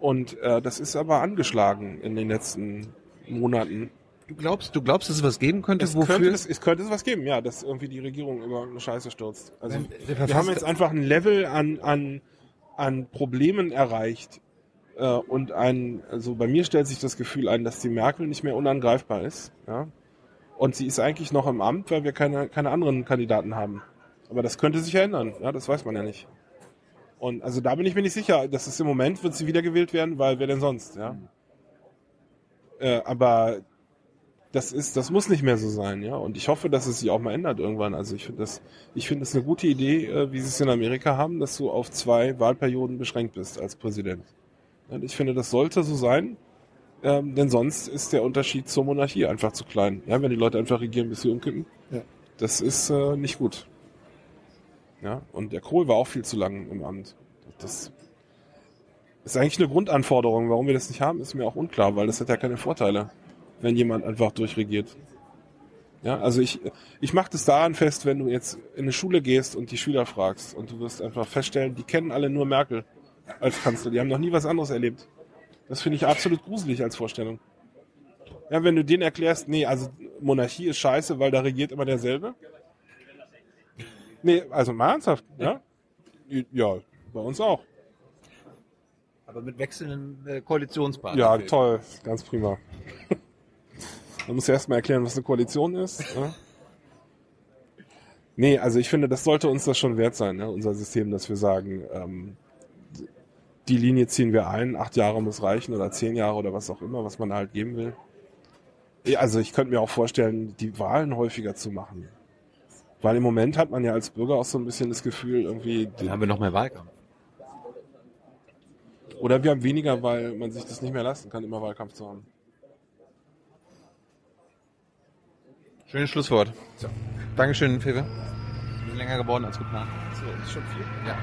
Und äh, das ist aber angeschlagen in den letzten Monaten. Du glaubst, du glaubst, dass es was geben könnte, Es wofür? könnte, es, es könnte es was geben, ja, dass irgendwie die Regierung über eine Scheiße stürzt. Also wir haben jetzt einfach ein Level an, an, an Problemen erreicht. Äh, und ein, also bei mir stellt sich das Gefühl ein, dass die Merkel nicht mehr unangreifbar ist. Ja? Und sie ist eigentlich noch im Amt, weil wir keine, keine anderen Kandidaten haben. Aber das könnte sich ändern, ja, das weiß man ja nicht. Und also da bin ich mir nicht sicher. Das ist im Moment, wird sie wiedergewählt werden, weil wer denn sonst, ja. Äh, aber das ist, das muss nicht mehr so sein, ja. Und ich hoffe, dass es sich auch mal ändert irgendwann. Also ich finde das, ich finde es eine gute Idee, äh, wie sie es in Amerika haben, dass du auf zwei Wahlperioden beschränkt bist als Präsident. Und ich finde, das sollte so sein, ähm, denn sonst ist der Unterschied zur Monarchie einfach zu klein. Ja, wenn die Leute einfach regieren, bis sie umkippen, Ja. das ist äh, nicht gut. Ja, und der Kohl war auch viel zu lang im Amt. Das ist eigentlich eine Grundanforderung. Warum wir das nicht haben, ist mir auch unklar, weil das hat ja keine Vorteile, wenn jemand einfach durchregiert. Ja, also ich, ich mache das daran fest, wenn du jetzt in eine Schule gehst und die Schüler fragst und du wirst einfach feststellen, die kennen alle nur Merkel als Kanzler. Die haben noch nie was anderes erlebt. Das finde ich absolut gruselig als Vorstellung. Ja, wenn du denen erklärst, nee, also Monarchie ist scheiße, weil da regiert immer derselbe. Nee, also mal ernsthaft, ja? Ja, bei uns auch. Aber mit wechselnden äh, Koalitionspartnern. Ja, toll, ganz prima. Man muss ja erstmal erklären, was eine Koalition ist. Ja? Nee, also ich finde, das sollte uns das schon wert sein, ne? unser System, dass wir sagen, ähm, die Linie ziehen wir ein, acht Jahre muss reichen oder zehn Jahre oder was auch immer, was man halt geben will. Also ich könnte mir auch vorstellen, die Wahlen häufiger zu machen. Weil im Moment hat man ja als Bürger auch so ein bisschen das Gefühl, irgendwie. Dann haben wir noch mehr Wahlkampf. Oder wir haben weniger, weil man sich das nicht mehr leisten kann, immer Wahlkampf zu haben. Schönes Schlusswort. So. Dankeschön, Fewe länger geworden als geplant. So, ist schon viel? Ja.